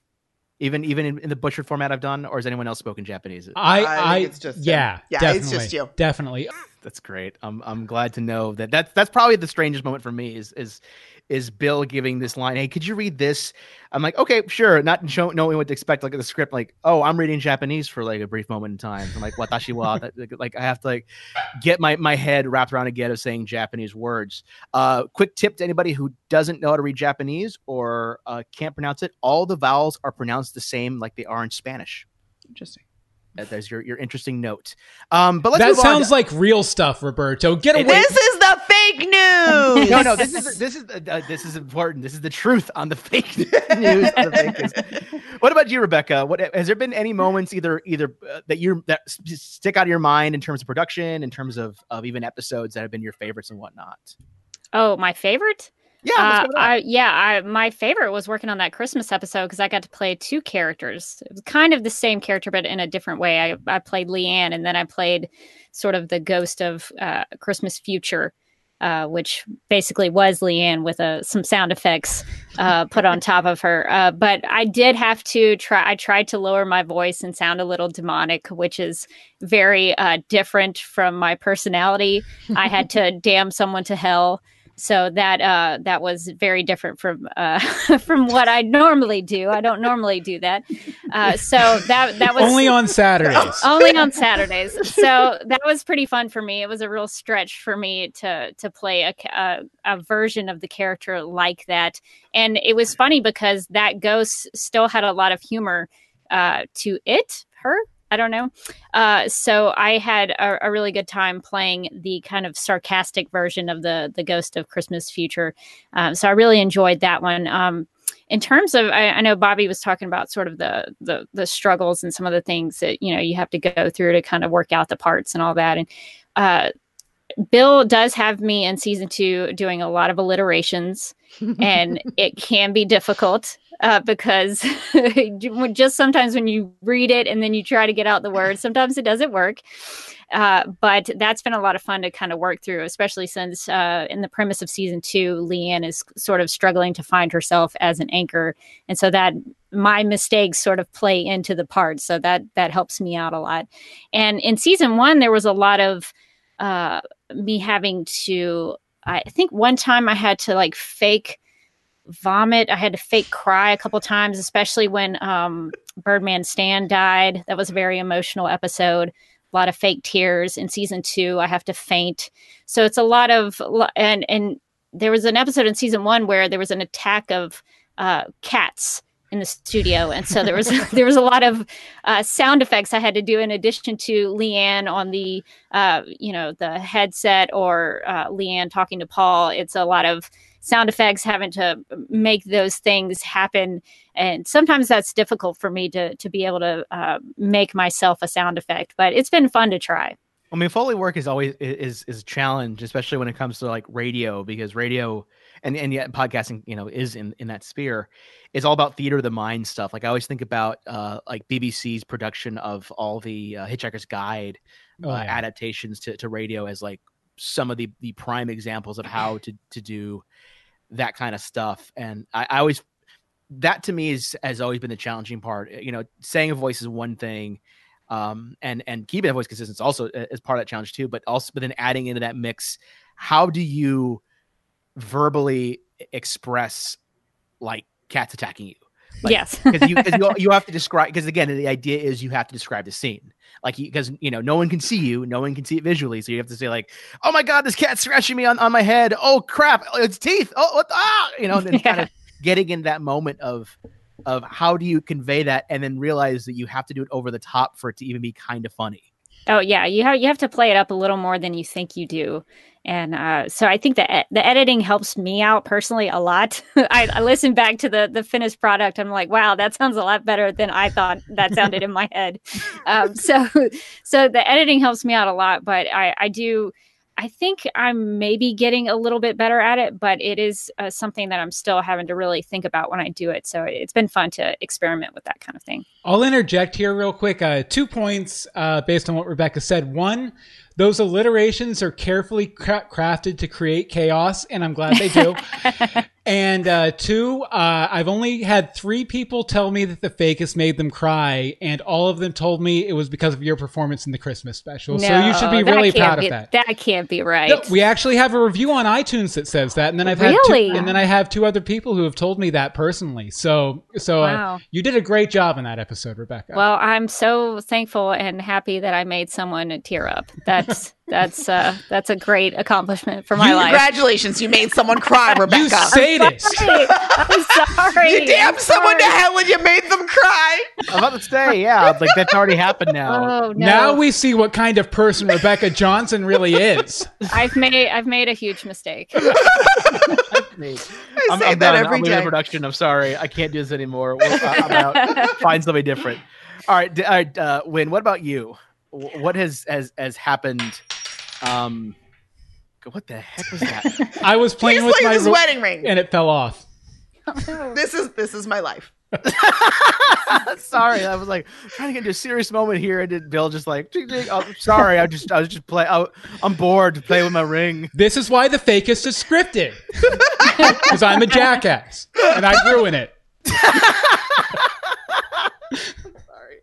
[SPEAKER 2] Even even in, in the butchered format I've done, or has anyone else spoken Japanese?
[SPEAKER 3] I,
[SPEAKER 5] I
[SPEAKER 3] I,
[SPEAKER 5] think it's just him.
[SPEAKER 3] yeah,
[SPEAKER 5] Yeah,
[SPEAKER 3] definitely,
[SPEAKER 5] it's just you.
[SPEAKER 3] definitely.
[SPEAKER 2] That's great. I'm I'm glad to know that that's that's probably the strangest moment for me is is is Bill giving this line. Hey, could you read this? I'm like, okay, sure. Not show, knowing what to expect. Like the script, like, oh, I'm reading Japanese for like a brief moment in time. I'm like, watashi wa. That- like, like I have to like get my my head wrapped around again of saying Japanese words. Uh, quick tip to anybody who doesn't know how to read Japanese or uh, can't pronounce it: all the vowels are pronounced the same, like they are in Spanish.
[SPEAKER 5] Interesting.
[SPEAKER 2] That- There's your your interesting note. Um, but let's
[SPEAKER 3] that
[SPEAKER 2] move on
[SPEAKER 3] sounds
[SPEAKER 2] to-
[SPEAKER 3] like real stuff, Roberto. Get
[SPEAKER 2] It
[SPEAKER 3] away.
[SPEAKER 5] This is the fake news.
[SPEAKER 2] no, no. This is this is uh, this is important. This is the truth on the fake news. of the fakist. What about you, Rebecca? What has there been any moments either either uh, that you that stick out of your mind in terms of production, in terms of of even episodes that have been your favorites and whatnot?
[SPEAKER 6] Oh, my favorite?
[SPEAKER 2] Yeah,
[SPEAKER 6] Uh,
[SPEAKER 2] go with that.
[SPEAKER 6] I, yeah, I, my favorite was working on that Christmas episode because I got to play two characters. It was kind of the same character, but in a different way. I, I played Leanne, and then I played sort of the ghost of uh, Christmas Future, uh, which basically was Leanne with uh, some sound effects uh, put on top of her. Uh, but I did have to try. I tried to lower my voice and sound a little demonic, which is very uh, different from my personality. I had to damn someone to hell so that uh that was very different from uh from what i normally do. I don't normally do that. Uh so that that was
[SPEAKER 3] Only on Saturdays.
[SPEAKER 6] only on saturdays. So that was pretty fun for me. It was a real stretch for me to to play a, a, a version of the character like that. And it was funny because that ghost still had a lot of humor uh to it her I don't know. Uh, so I had a, a really good time playing the kind of sarcastic version of the the Ghost of Christmas Future. Um, so I really enjoyed that one. Um, in terms of, I, I know Bobby was talking about sort of the, the the struggles and some of the things that you know you have to go through to kind of work out the parts and all that. And uh, Bill does have me in season two doing a lot of alliterations, and it can be difficult uh, because just sometimes when you read it and then you try to get out the words, sometimes it doesn't work. Uh, but that's been a lot of fun to kind of work through, especially since uh, in the premise of season two, Leanne is sort of struggling to find herself as an anchor, and so that my mistakes sort of play into the part. So that that helps me out a lot. And in season one, there was a lot of uh, me having to. I think one time I had to like fake vomit. I had to fake cry a couple times, especially when um, Birdman Stan died. That was a very emotional episode. A lot of fake tears. In season two, I have to faint. So it's a lot of and and there was an episode in season one where there was an attack of uh, cats in the studio, and so there was there was a lot of uh, sound effects I had to do in addition to Leanne on the uh, you know the headset or uh, Leanne talking to Paul. It's a lot of sound effects having to make those things happen and sometimes that's difficult for me to to be able to uh, make myself a sound effect but it's been fun to try
[SPEAKER 2] I mean, Foley work is always is is a challenge, especially when it comes to like radio, because radio and and yet podcasting, you know, is in in that sphere. It's all about theater of the mind stuff. Like I always think about uh like BBC's production of all the uh, Hitchhiker's Guide
[SPEAKER 3] Oh,
[SPEAKER 2] uh,
[SPEAKER 3] yeah.
[SPEAKER 2] adaptations to, to radio as like some of the the prime examples of how to to do that kind of stuff. And I, I always that to me is has always been the challenging part. You know, saying a voice is one thing um, and and keeping that voice consistent is also is part of that challenge too. But also, but then adding into that mix, how do you verbally express like cats attacking you. Like,
[SPEAKER 6] yes.
[SPEAKER 2] because you, you you have to describe because again the idea is you have to describe the scene. Like because you, know no one can see you no one can see it visually so you have to say like oh my god this cat's scratching me on, on my head. Oh crap. Oh, it's teeth. Oh what the, ah! You know and then kind of getting in that moment of of how do you convey that and then realize that you have to do it over the top for it to even be kind of funny.
[SPEAKER 6] Oh yeah, you have you have to play it up a little more than you think you do, and uh, so I think the e- the editing helps me out personally a lot. I, I listen back to the the finished product. I'm like, wow, that sounds a lot better than I thought that sounded in my head. Um, so so the editing helps me out a lot, but I I do. I think I'm maybe getting a little bit better at it, but it is uh, something that I'm still having to really think about when I do it. So it's been fun to experiment with that kind of thing.
[SPEAKER 3] I'll interject here real quick. Uh, two points uh, based on what Rebecca said. One, those alliterations are carefully cra- crafted to create chaos, and I'm glad they do. and uh, two, uh, I've only had three people tell me that the fake fakist made them cry, and all of them told me it was because of your performance in the Christmas special. so you should be
[SPEAKER 6] No,
[SPEAKER 3] really proud
[SPEAKER 6] be-
[SPEAKER 3] of that.
[SPEAKER 6] That can't be right.
[SPEAKER 3] No, we actually have a review on iTunes that says that, and then I've had
[SPEAKER 6] Really?
[SPEAKER 3] two, and then I have two other people who have told me that personally. So, so
[SPEAKER 6] Wow.
[SPEAKER 3] uh, you did a great job in that episode, Rebecca.
[SPEAKER 6] Well, I'm so thankful and happy that I made someone tear up. That's that's uh that's a great accomplishment for my
[SPEAKER 3] You-
[SPEAKER 6] life.
[SPEAKER 5] Congratulations, you made someone cry, Rebecca.
[SPEAKER 3] you
[SPEAKER 5] Rebecca.
[SPEAKER 3] sadist.
[SPEAKER 6] Sorry. I'm sorry.
[SPEAKER 5] you damned
[SPEAKER 6] I'm
[SPEAKER 5] someone to hell and you made them cry.
[SPEAKER 2] i'm about to say yeah like that's already happened now
[SPEAKER 6] Oh no!
[SPEAKER 3] Now we see what kind of person Rebecca Johnson really is.
[SPEAKER 6] I've made I've made a huge mistake.
[SPEAKER 2] Me.
[SPEAKER 5] I
[SPEAKER 2] I'm,
[SPEAKER 5] say
[SPEAKER 2] I'm
[SPEAKER 5] that
[SPEAKER 2] done.
[SPEAKER 5] every
[SPEAKER 2] I'm leaving the
[SPEAKER 5] day.
[SPEAKER 2] production. I'm sorry. I can't do this anymore. We'll, uh, I'm out. Find somebody different. All right, all right, Uh, Wynn. What about you? What has has has happened? Um, what the heck was that?
[SPEAKER 3] I was playing
[SPEAKER 5] He's
[SPEAKER 3] with
[SPEAKER 5] playing
[SPEAKER 3] my
[SPEAKER 5] his
[SPEAKER 3] ro-
[SPEAKER 5] wedding ring.
[SPEAKER 3] and it fell off.
[SPEAKER 5] This is this is my life.
[SPEAKER 2] sorry, I was like trying to get into a serious moment here, and then Bill just like, "Ding, ding." oh, sorry, I just I was just play. I, I'm bored to play with my ring.
[SPEAKER 3] This is why the fakist is scripted. Because I'm a jackass and I ruin it. Sorry.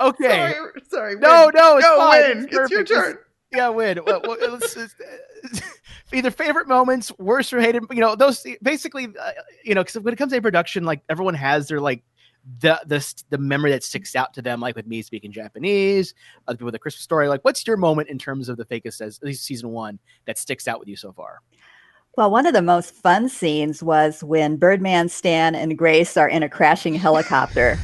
[SPEAKER 2] Okay.
[SPEAKER 5] Sorry, sorry.
[SPEAKER 2] No, no, it's
[SPEAKER 5] no,
[SPEAKER 2] fine.
[SPEAKER 5] Wynn.
[SPEAKER 2] It's
[SPEAKER 5] It's, your
[SPEAKER 2] perfect.
[SPEAKER 5] turn.
[SPEAKER 2] Yeah, Wynn. Well, well, let's- either favorite moments, worst or hated. You know, those basically. Uh, you know, because when it comes to production, like everyone has their like the the the memory that sticks out to them. Like with me speaking Japanese, other people with a Christmas story. Like, what's your moment in terms of the fakist as season one that sticks out with you so far?
[SPEAKER 4] Well, one of the most fun scenes was when Birdman, Stan, and Grace are in a crashing helicopter.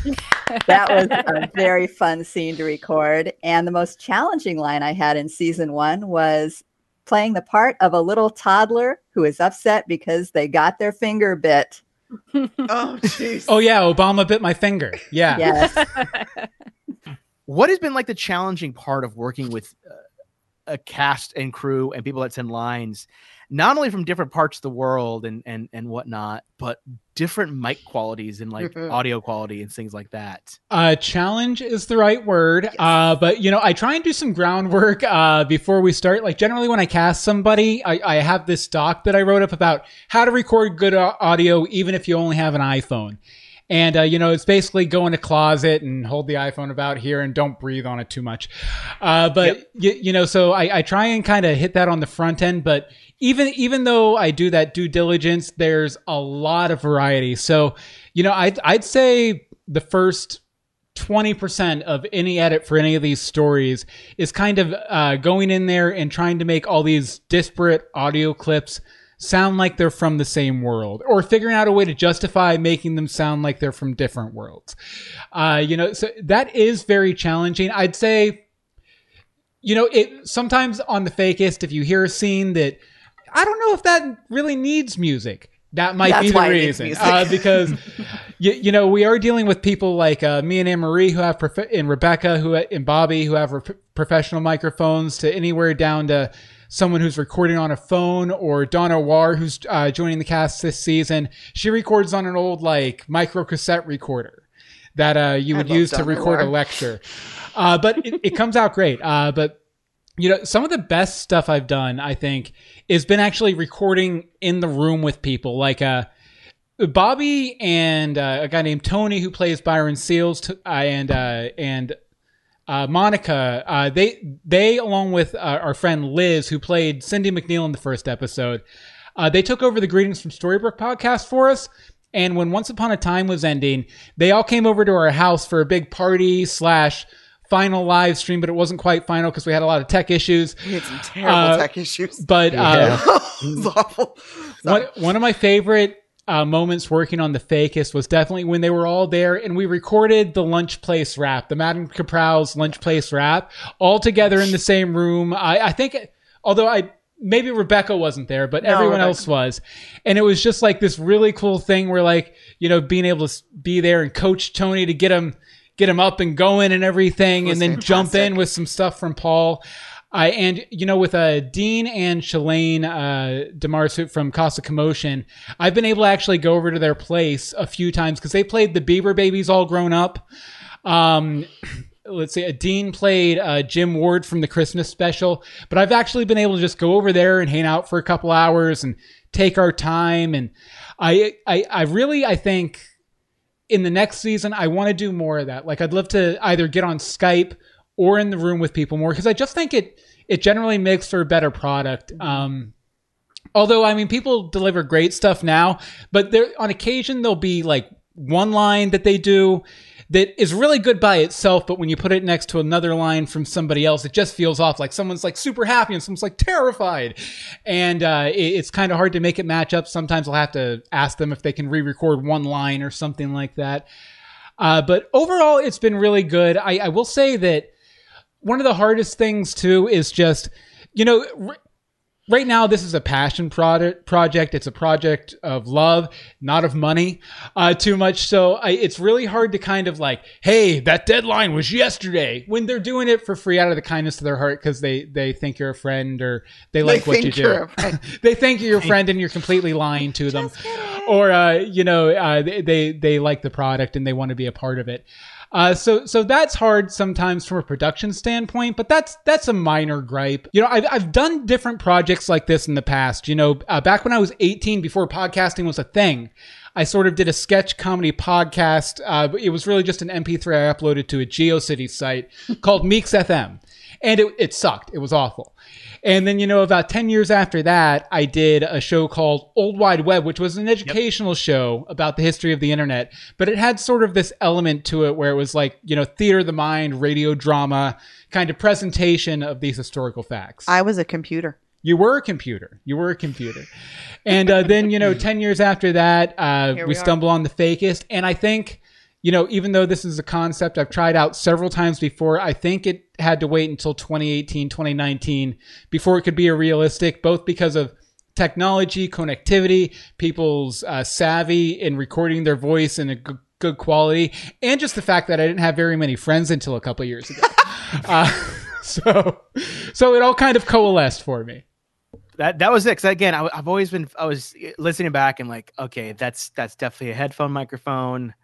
[SPEAKER 4] that was a very fun scene to record. And the most challenging line I had in season one was playing the part of a little toddler who is upset because they got their finger bit.
[SPEAKER 5] Oh, jeez.
[SPEAKER 3] Oh, yeah, Obama bit my finger. Yeah.
[SPEAKER 4] Yes.
[SPEAKER 2] What has been like the challenging part of working with uh, a cast and crew and people that send lines, not only from different parts of the world and and and whatnot, but different mic qualities and like audio quality and things like that.
[SPEAKER 3] Uh, challenge is the right word. Uh, but you know, I try and do some groundwork uh, before we start. Like generally, when I cast somebody, I, I have this doc that I wrote up about how to record good audio, even if you only have an iPhone. And uh, you know, it's basically go in a closet and hold the iPhone about here and don't breathe on it too much. Uh, but you, you know, so I, I try and kind of hit that on the front end. But even even though I do that due diligence, there's a lot of variety. So you know, I'd I'd say the first 20% of any edit for any of these stories is kind of uh, going in there and trying to make all these disparate audio clips sound like they're from the same world or figuring out a way to justify making them sound like they're from different worlds. Uh, you know, so that is very challenging. I'd say, you know, it sometimes on the fakist, if you hear a scene that I don't know if that really needs music. That might
[SPEAKER 5] That's
[SPEAKER 3] be the
[SPEAKER 5] why it needs
[SPEAKER 3] reason uh, because you, you know we are dealing with people like uh, me and Anne Marie who have prof- and Rebecca who and Bobby who have re- professional microphones to anywhere down to someone who's recording on a phone or Donna War who's uh, joining the cast this season. She records on an old like micro cassette recorder that uh, you would use to
[SPEAKER 5] Donna
[SPEAKER 3] record a lecture. Uh, but it, it comes out great. Uh, but you know, some of the best stuff I've done, I think, has been actually recording in the room with people. Like uh, Bobby and uh, a guy named Tony who plays Byron Seals, t- uh, and uh, and uh, Monica. Uh, they they along with uh, our friend Liz who played Cindy McNeil in the first episode. Uh, they took over the Greetings from Storybrooke podcast for us. And when Once Upon a Time was ending, they all came over to our house for a big party slash final live stream, but it wasn't quite final because we had a lot of tech issues.
[SPEAKER 5] We had some terrible
[SPEAKER 3] Uh,
[SPEAKER 5] tech issues.
[SPEAKER 3] But uh,
[SPEAKER 5] it was awful.
[SPEAKER 3] one, one of my favorite uh, moments working on the Fakist was definitely when they were all there and we recorded the Lunch Place rap, the Madame Capral's Lunch Place rap, all together in the same room. I, I think, although I maybe Rebecca wasn't there, but
[SPEAKER 5] No,
[SPEAKER 3] everyone
[SPEAKER 5] Rebecca-
[SPEAKER 3] else was, and it was just like this really cool thing where like you know being able to be there and coach Tony to get him get him up and going and everything, and then jump in with some stuff from Paul. I and you know with uh, Dean and Shalane uh, Demars from Casa Commotion, I've been able to actually go over to their place a few times because they played the Bieber Babies all grown up. Um, let's see, Dean played uh, Jim Ward from the Christmas special, but I've actually been able to just go over there and hang out for a couple hours and take our time. And I, I, I really, I think in the next season, I want to do more of that. Like I'd love to either get on Skype or in the room with people more because I just think it, it generally makes for a better product. Um, although I mean, people deliver great stuff now, but there on occasion there'll be like one line that they do that is really good by itself, but when you put it next to another line from somebody else, it just feels off. Like someone's like super happy and someone's like terrified, and uh, it- it's kind of hard to make it match up. Sometimes I'll have to ask them if they can re-record one line or something like that. Uh, but overall, it's been really good. I, I will say that one of the hardest things too is just, you know, r- right now this is a passion product project. It's a project of love, not of money, uh, too much. So I, it's really hard to kind of like, hey, that deadline was yesterday when they're doing it for free out of the kindness of their heart because they they think you're a friend or they like
[SPEAKER 5] They
[SPEAKER 3] what you
[SPEAKER 5] think you're a
[SPEAKER 3] do. they think you're your friend and you're completely lying to them or uh, you know uh, they, they they like the product and they want to be a part of it. Uh, so so that's hard sometimes from a production standpoint, but that's that's a minor gripe. You know, I've I've done different projects like this in the past. You know, uh, back when I was 18, before podcasting was a thing. I sort of did a sketch comedy podcast. Uh, it was really just an MP3 I uploaded to a GeoCities site called Meeks FM. And it, it sucked. It was awful. And then, you know, about 10 years after that, I did a show called Old Wide Web, which was an educational show about the history of the internet. But it had sort of this element to it where it was like, you know, theater of the mind, radio drama, kind of presentation of these historical facts.
[SPEAKER 5] I was a computer.
[SPEAKER 3] You were a computer. You were a computer. And uh, then, you know, 10 years after that, uh, we,
[SPEAKER 5] we
[SPEAKER 3] stumble on the fakist. And I think, you know, even though this is a concept I've tried out several times before, I think it had to wait until 2018, 2019 before it could be a realistic, both because of technology, connectivity, people's uh, savvy in recording their voice in a g- good quality, and just the fact that I didn't have very many friends until a couple years ago. uh, so, so it all kind of coalesced for me.
[SPEAKER 2] that that was it. 'Cause again, I, have always been I was listening back and like, okay, that's that's definitely a headphone microphone.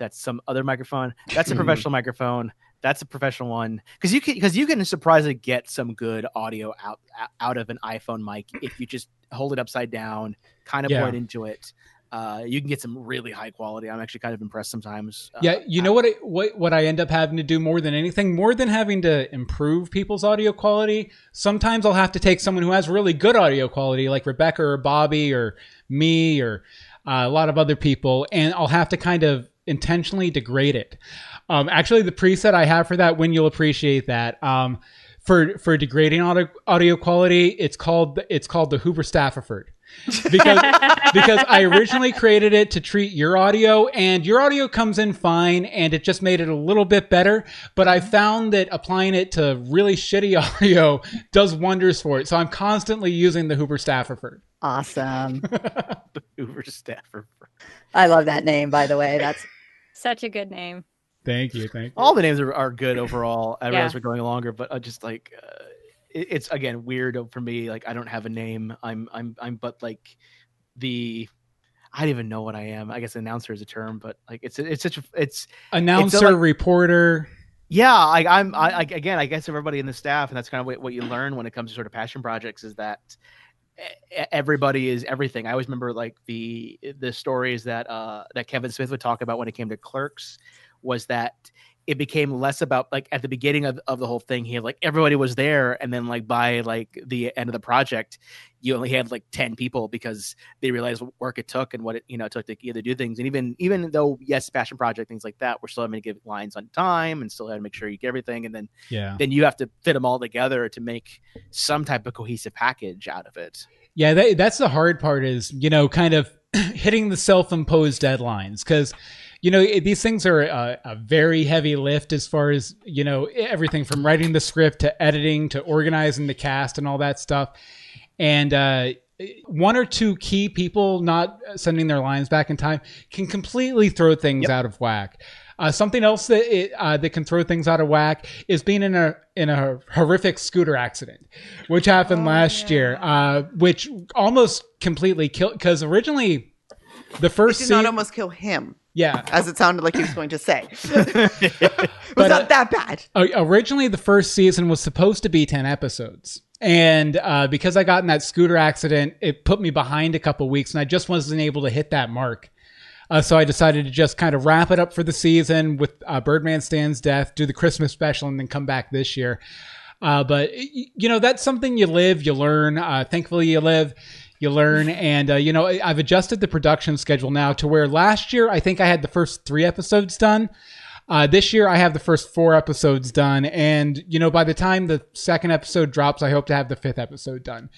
[SPEAKER 2] That's some other microphone. That's a professional microphone. That's a professional one because you can because you can surprisingly get some good audio out out of an iPhone mic if you just hold it upside down, kind of
[SPEAKER 3] Yeah.
[SPEAKER 2] point into it. Uh, you can get some really high quality. I'm actually kind of impressed sometimes. Uh,
[SPEAKER 3] Yeah, you know what? I, what what I end up having to do more than anything, more than having to improve people's audio quality. Sometimes I'll have to take someone who has really good audio quality, like Rebecca or Bobby or me or uh, a lot of other people, and I'll have to kind of intentionally degrade it. Um, actually, the preset I have for that, when you'll appreciate that. Um, for for degrading audio, audio quality, it's called it's called the Hoover Stafford because because I originally created it to treat your audio and your audio comes in fine and it just made it a little bit better. But I found that applying it to really shitty audio does wonders for it. So I'm constantly using the Hoover Stafford.
[SPEAKER 4] Awesome.
[SPEAKER 2] Uber Stafford.
[SPEAKER 4] I love that name, by the way. That's
[SPEAKER 6] Such a good name.
[SPEAKER 3] Thank you. Thank you.
[SPEAKER 2] All the names are, are good overall. I realize
[SPEAKER 6] Yeah.
[SPEAKER 2] we're going longer, but I just like uh, it, it's again weird for me. Like I don't have a name. I'm I'm I'm but like the I don't even know what I am. I guess announcer is a term, but like it's it's such a it's
[SPEAKER 3] Announcer,
[SPEAKER 2] like-
[SPEAKER 3] reporter.
[SPEAKER 2] yeah. I, I'm I, I again I guess everybody in the staff and that's kind of what, what you learn when it comes to sort of passion projects is that everybody is everything. I always remember like the the stories that uh that Kevin Smith would talk about when it came to clerks was that it became less about like at the beginning of, of the whole thing, he had like everybody was there, and then like by like the end of the project, you only had like 10 people because they realized what work it took and what it you know took to either do things and even even though yes passion project things like that we're still having to give lines on time and still having to make sure you get everything and then
[SPEAKER 3] Yeah.
[SPEAKER 2] then you have to fit them all together to make some type of cohesive package out of it
[SPEAKER 3] Yeah, that, that's the hard part is, you know, kind of hitting the self imposed deadlines because, you know, it- these things are a, a very heavy lift as far as, you know, everything from writing the script to editing to organizing the cast and all that stuff. And, uh, one or two key people not sending their lines back in time can completely throw things out of whack. Uh, something else that it, uh, that can throw things out of whack is being in a in a horrific scooter accident, which happened last year, uh, which almost completely killed. Because originally, the
[SPEAKER 5] It
[SPEAKER 3] first
[SPEAKER 5] did
[SPEAKER 3] scene,
[SPEAKER 5] not almost kill him,
[SPEAKER 3] yeah,
[SPEAKER 5] as it sounded like he was going to say. it was
[SPEAKER 3] But,
[SPEAKER 5] not
[SPEAKER 3] uh,
[SPEAKER 5] that bad.
[SPEAKER 3] o- originally the first season was supposed to be 10 episodes. And uh, because i got in that scooter accident it put me behind a couple weeks and i just wasn't able to hit that mark. Uh, so i decided to just kind of wrap it up for the season with uh, birdman stan's death do the christmas special and then come back this year. Uh, but you know that's something you live you learn. Uh, thankfully you live you learn and uh, you know i've adjusted the production schedule now to where last year i think i had the first three episodes done uh, this year, I have the first four episodes done, and you know, by the time the second episode drops, I hope to have the fifth episode done.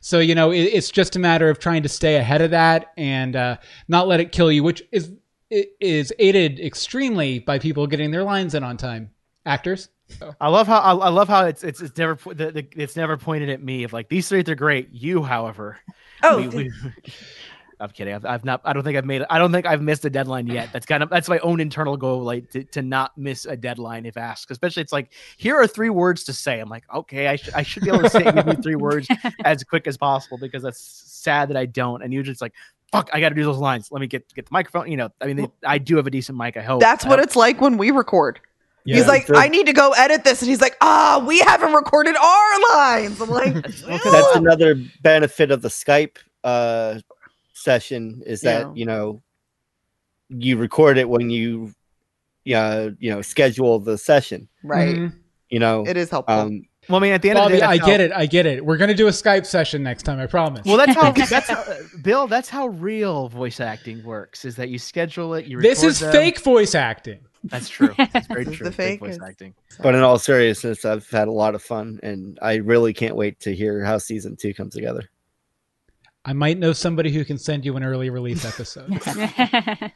[SPEAKER 3] So you know, it, it's just a matter of trying to stay ahead of that and uh, not let it kill you, which is is aided extremely by people getting their lines in on time. Actors,
[SPEAKER 2] I love how I, I love how it's it's it's never the, the, it's never pointed at me of like these three are great. You, however,
[SPEAKER 5] Oh,
[SPEAKER 2] we- we- I'm kidding. I've, I've not. I don't think I've made. I don't think I've missed a deadline yet. That's kind of that's my own internal goal, like to, to not miss a deadline if asked. Especially, it's like here are three words to say. I'm like, okay, I should I should be able to say give three words as quick as possible because that's sad that I don't. And usually it's like, fuck, I got to do those lines. Let me get get the microphone. You know, I mean, they, I do have a decent mic. I hope
[SPEAKER 5] That's
[SPEAKER 2] I
[SPEAKER 5] what
[SPEAKER 2] hope-
[SPEAKER 5] it's like when we record.
[SPEAKER 3] Yeah.
[SPEAKER 5] he's like, I need to go edit this. And he's like, ah, we haven't recorded our lines. I'm like,
[SPEAKER 7] That's another benefit of the Skype uh, session is that
[SPEAKER 5] Yeah.
[SPEAKER 7] you know you record it when you yeah you know schedule the session.
[SPEAKER 5] right.
[SPEAKER 3] Mhm.
[SPEAKER 7] You know,
[SPEAKER 5] It is helpful.
[SPEAKER 7] um,
[SPEAKER 2] Well, I mean, at the end
[SPEAKER 3] Bobby,
[SPEAKER 2] of the day,
[SPEAKER 3] I
[SPEAKER 2] that's
[SPEAKER 3] get
[SPEAKER 2] how-
[SPEAKER 3] it, I get it. We're gonna do a Skype session next time, I promise.
[SPEAKER 2] Well, that's how that's how, Bill. That's how real voice acting works. Is that you schedule it? You
[SPEAKER 3] this is
[SPEAKER 2] them.
[SPEAKER 3] fake voice acting.
[SPEAKER 2] That's true. That's very true.
[SPEAKER 5] the
[SPEAKER 2] fake voice acting.
[SPEAKER 7] but in all seriousness, I've had a lot of fun, and I really can't wait to hear how season two comes together.
[SPEAKER 3] I might know somebody who can send you an early release episode.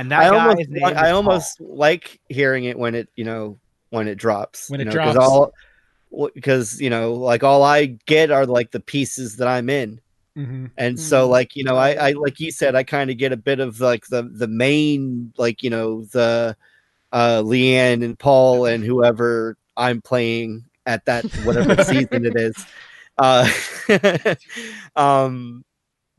[SPEAKER 2] And that
[SPEAKER 7] I
[SPEAKER 2] guy,
[SPEAKER 7] almost,
[SPEAKER 2] his name
[SPEAKER 7] li-
[SPEAKER 2] is
[SPEAKER 7] I almost like hearing it when it, you know, when it drops.
[SPEAKER 3] When
[SPEAKER 7] you
[SPEAKER 3] it
[SPEAKER 7] know, 'cause
[SPEAKER 3] drops.
[SPEAKER 7] all because you know, like all I get are like the pieces that I'm in.
[SPEAKER 3] hmm
[SPEAKER 7] and so
[SPEAKER 5] Mm.
[SPEAKER 7] like you know i i like you said i kind of get a bit of like the the main like you know the uh leanne and paul and whoever i'm playing at that whatever season it is. Uh um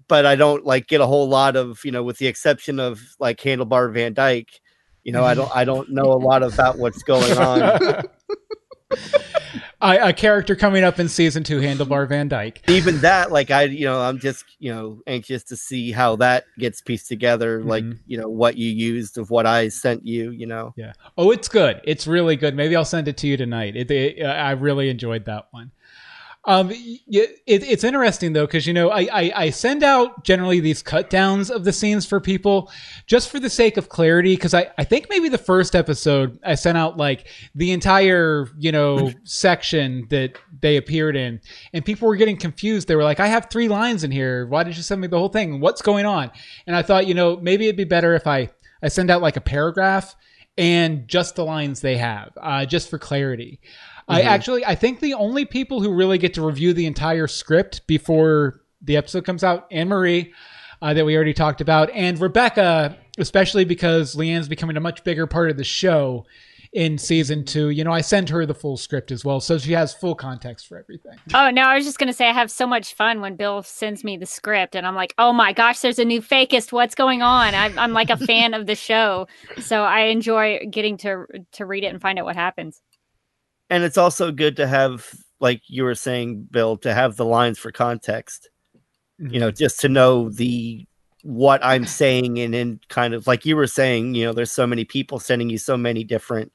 [SPEAKER 7] but i don't like get a whole lot of you know with the exception of like handlebar van dyke you know i don't i don't know a lot about what's going on
[SPEAKER 3] I, a character coming up in season two, Handlebar Van Dyke.
[SPEAKER 7] even that like i you know i'm just you know anxious to see how that gets pieced together like
[SPEAKER 3] Mhm.
[SPEAKER 7] you know what you used of what i sent you you know
[SPEAKER 3] Yeah. Oh, it's good. It's really good. Maybe I'll send it to you tonight. It, it, I really enjoyed that one. Um, it, it's interesting though because you know I, I I send out generally these cut downs of the scenes for people just for the sake of clarity because I I think maybe the first episode I sent out like the entire you know section that they appeared in and people were getting confused. They were like, I have three lines in here. Why did you send me the whole thing? What's going on? And I thought you know maybe it'd be better if I I send out like a paragraph and just the lines they have, uh, just for clarity. I
[SPEAKER 7] Mhm.
[SPEAKER 3] actually, I think the only people who really get to review the entire script before the episode comes out, Anne Marie, uh, that we already talked about, and Rebecca, especially because Leanne's becoming a much bigger part of the show in season two. You know, I send her the full script as well, so she has full context for everything.
[SPEAKER 6] oh no, I was just gonna say I have so much fun when Bill sends me the script, and I'm like, oh my gosh, there's a new fakist. What's going on? I'm, I'm like a fan of the show, so I enjoy getting to to read it and find out what happens.
[SPEAKER 7] And it's also good to have like you were saying bill to have the lines for context you know just to know the what i'm saying and in kind of like you were saying you know there's so many people sending you so many different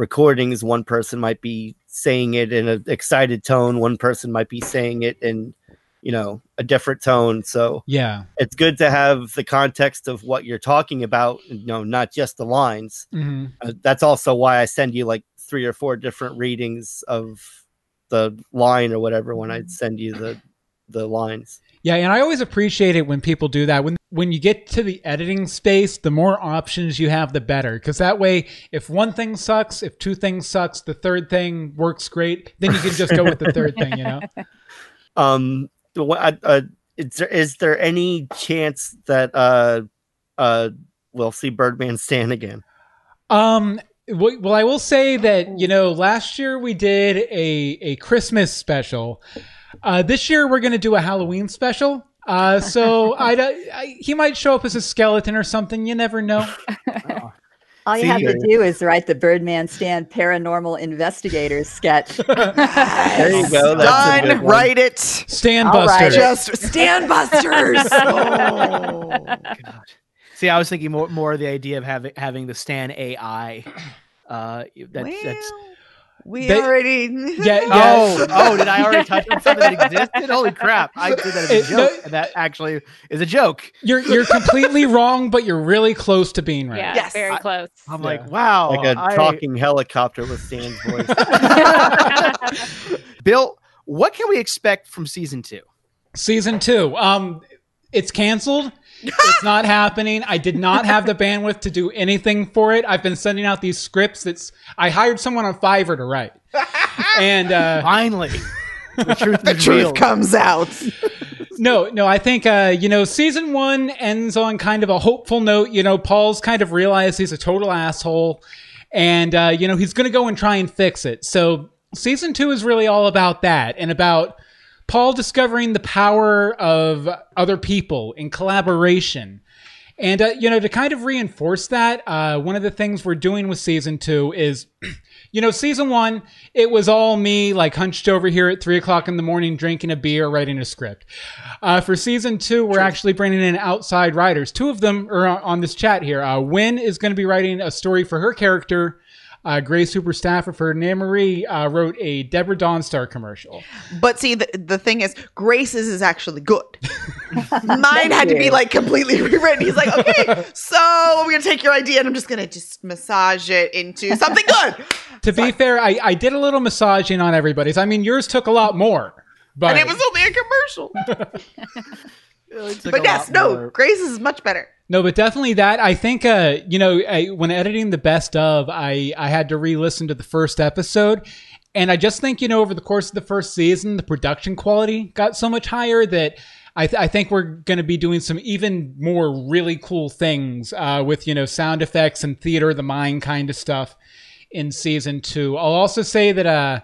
[SPEAKER 7] recordings, one person might be saying it in an excited tone, one person might be saying it in, you know, a different tone. So
[SPEAKER 3] Yeah.
[SPEAKER 7] it's good to have the context of what you're talking about, you know, not just the lines.
[SPEAKER 3] hmm
[SPEAKER 7] Uh, that's also why I send you like three or four different readings of the line or whatever when I'd send you the the lines.
[SPEAKER 3] Yeah, and I always appreciate it when people do that. When when you get to the editing space, the more options you have, the better. Because that way, if one thing sucks, if two things sucks, the third thing works great. Then you can just go with the third thing. You know.
[SPEAKER 7] Um, the one- uh, uh, is there is there any chance that uh uh we'll see Birdman Stan again?
[SPEAKER 3] Um. W- Well, I will say that you know last year we did a a Christmas special. Uh, this year we're going to do a Halloween special. Uh, so I, I he might show up as a skeleton or something. You never know.
[SPEAKER 4] All you
[SPEAKER 2] See,
[SPEAKER 4] have to do is write the Birdman Stan Paranormal Investigators sketch.
[SPEAKER 7] There you go. That's a good
[SPEAKER 5] Done.
[SPEAKER 7] one.
[SPEAKER 5] Write it.
[SPEAKER 3] Stand
[SPEAKER 4] All right.
[SPEAKER 3] Buster.
[SPEAKER 5] Just stand busters. Oh.
[SPEAKER 2] God. See, I was thinking more more of the idea of having having the Stan AI. Uh, that,
[SPEAKER 5] Well,
[SPEAKER 2] that's
[SPEAKER 5] we
[SPEAKER 3] They-
[SPEAKER 5] already.
[SPEAKER 3] Yeah, yeah.
[SPEAKER 2] oh oh, did I already touch on something that existed? Holy crap! I did that as a joke,
[SPEAKER 3] no-
[SPEAKER 2] and that actually is a joke.
[SPEAKER 3] You're you're completely wrong, but you're really close to being right.
[SPEAKER 6] Yeah,
[SPEAKER 5] Yes.
[SPEAKER 6] very close.
[SPEAKER 2] I'm
[SPEAKER 3] Yeah.
[SPEAKER 2] like, wow,
[SPEAKER 7] like a talking helicopter with Stan's voice.
[SPEAKER 2] Bill, what can we expect from season two?
[SPEAKER 3] Season two. Um, it's canceled. It's not happening. I did not have the bandwidth to do anything for it. I've been sending out these scripts. That's I hired someone on Fiverr to write, and uh,
[SPEAKER 2] Finally, the truth
[SPEAKER 5] the truth comes out.
[SPEAKER 3] no, no. I think uh, you know, season one ends on kind of a hopeful note. You know, Paul's kind of realized he's a total asshole, and uh, you know he's going to go and try and fix it. So season two is really all about that and about Paul discovering the power of other people in collaboration. And, uh, you know, to kind of reinforce that, uh, one of the things we're doing with season two is, you know, season one, it was all me, like hunched over here at three o'clock in the morning, drinking a beer, writing a script. Uh, for season two, we're actually bringing in outside writers. Two of them are on this chat here. Uh, Wynn is going to be writing a story for her character. Uh, Grace Super Stafford Nan Marie uh, wrote a Deborah Dawnstar commercial.
[SPEAKER 5] But see, the, the thing is, Grace's is actually good. Mine had to be like completely rewritten. He's like, okay, so we're gonna take your idea and I'm just gonna just massage it into something good.
[SPEAKER 3] To be fair, I, I did a little massaging on everybody's. I mean, yours took a lot more, but
[SPEAKER 5] And it was only a commercial. But
[SPEAKER 2] a
[SPEAKER 5] yes, no,
[SPEAKER 2] more.
[SPEAKER 5] Grace's is much better.
[SPEAKER 3] No, but definitely that. I think, uh, you know, I, when editing the best of, I I had to re-listen to the first episode, and I just think, you know, over the course of the first season, the production quality got so much higher that. I, th- I think we're going to be doing some even more really cool things uh, with you know sound effects and theater of the mind kind of stuff in season two. I'll also say that uh,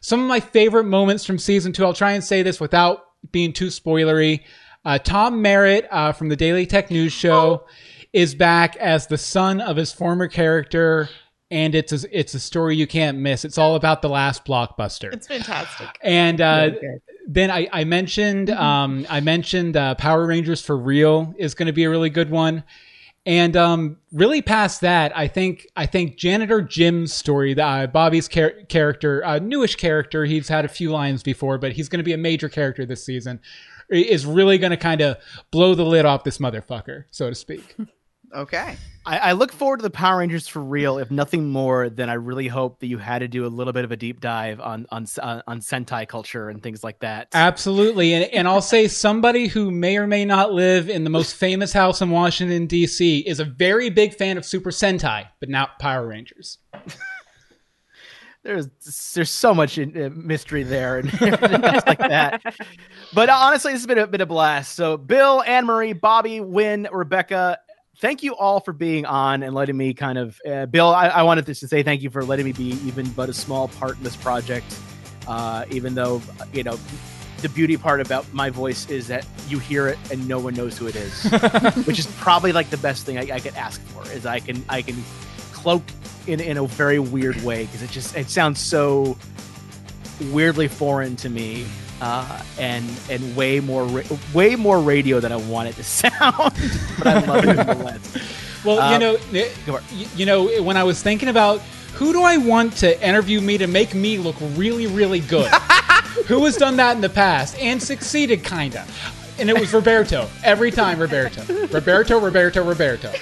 [SPEAKER 3] some of my favorite moments from season two. I'll try and say this without being too spoilery. Uh, Tom Merritt uh, from the Daily Tech News Show is back as the son of his former character, and it's a, it's a story you can't miss. It's all about the last blockbuster.
[SPEAKER 5] It's fantastic.
[SPEAKER 3] And uh, then I, I mentioned um, I mentioned uh, Power Rangers for Real is going to be a really good one. And um, really past that, I think I think janitor Jim's story, uh, Bobby's char- character, uh, newish character. He's had a few lines before, but he's going to be a major character this season. I- Is really going to kind of blow the lid off this motherfucker, so to speak.
[SPEAKER 5] Okay.
[SPEAKER 2] I, I look forward to the Power Rangers for real, if nothing more than I really hope that you had to do a little bit of a deep dive on on uh, on Sentai culture and things like that.
[SPEAKER 3] Absolutely. And, and I'll say somebody who may or may not live in the most famous house in Washington, D.C., is a very big fan of Super Sentai, but not Power Rangers.
[SPEAKER 2] there's there's so much in, uh, mystery there and everything like that. But honestly, this has been a been a blast. So Bill, Anne Marie, Bobby, Wynn, Rebecca, thank you all for being on and letting me kind of. Uh, Bill, I, I wanted to say thank you for letting me be even but a small part in this project. Uh, even though you know. The beauty part about my voice is that you hear it and no one knows who it is, which is probably like the best thing I, I could ask for. Is I can I can cloak in in a very weird way because it just it sounds so weirdly foreign to me uh, and and way more ra- way more radio than I want it to sound. but I love it nonetheless.
[SPEAKER 3] Well,
[SPEAKER 2] Uh,
[SPEAKER 3] you know,
[SPEAKER 2] it.
[SPEAKER 3] you know, when I was thinking about who do I want to interview me to make me look really, really good? who has done that in the past and succeeded, kinda? And it was Roberto every time. Roberto, Roberto, Roberto, Roberto.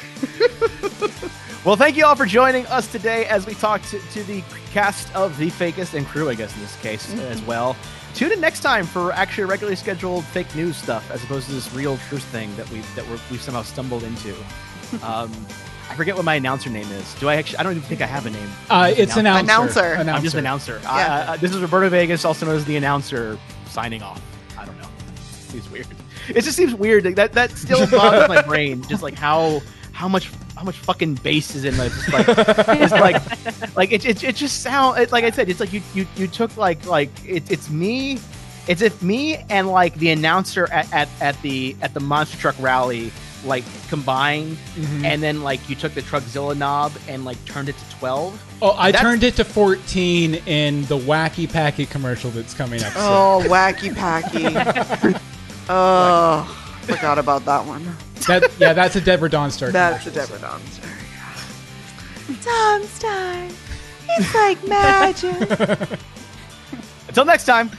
[SPEAKER 2] Well, thank you all for joining us today as we talk to, to the cast of The Fakist and crew, I guess, in this case as well. Tune in next time for actually regularly scheduled fake news stuff as opposed to this real truth thing that we that we're, we've somehow stumbled into. Um, I forget what my announcer name is. Do I actually? I don't even think I have a name.
[SPEAKER 3] Uh, it's
[SPEAKER 2] Announcer.
[SPEAKER 3] announcer.
[SPEAKER 5] Announcer.
[SPEAKER 2] I'm just an announcer.
[SPEAKER 5] Yeah.
[SPEAKER 2] Uh, uh, this is Roberto Villegas, also known as the announcer, signing off. I don't know. Seems weird. It just seems weird. Like, that that still boggles my brain. Just like how how much how much fucking bass is in my just like just like like it, it, it just sound it, like I said. It's like you you you took like like it, it's me. It's if me and like the announcer at, at, at the at the monster truck rally like combined
[SPEAKER 3] Mhm.
[SPEAKER 2] and then like you took the truckzilla knob and like turned it to 12
[SPEAKER 3] Oh, I
[SPEAKER 2] That's-
[SPEAKER 3] turned it to 14 in the Wacky Packy commercial that's coming up soon.
[SPEAKER 5] Oh, wacky packy. oh, forgot about that one.
[SPEAKER 3] That, yeah, that's a Deborah Dawnstar.
[SPEAKER 5] That's a
[SPEAKER 3] commercial,
[SPEAKER 5] Deborah Dawnstar. Dawnstar. It's like magic.
[SPEAKER 2] until next time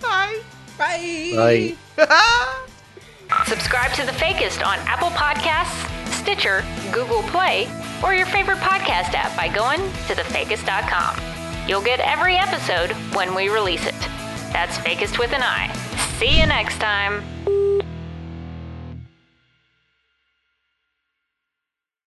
[SPEAKER 5] Bye. Bye.
[SPEAKER 7] Right.
[SPEAKER 6] Subscribe to The Fakist on Apple Podcasts, Stitcher, Google Play, or your favorite podcast app by going to thefakist.com. You'll get every episode when we release it. That's Fakist with an I. See you next time.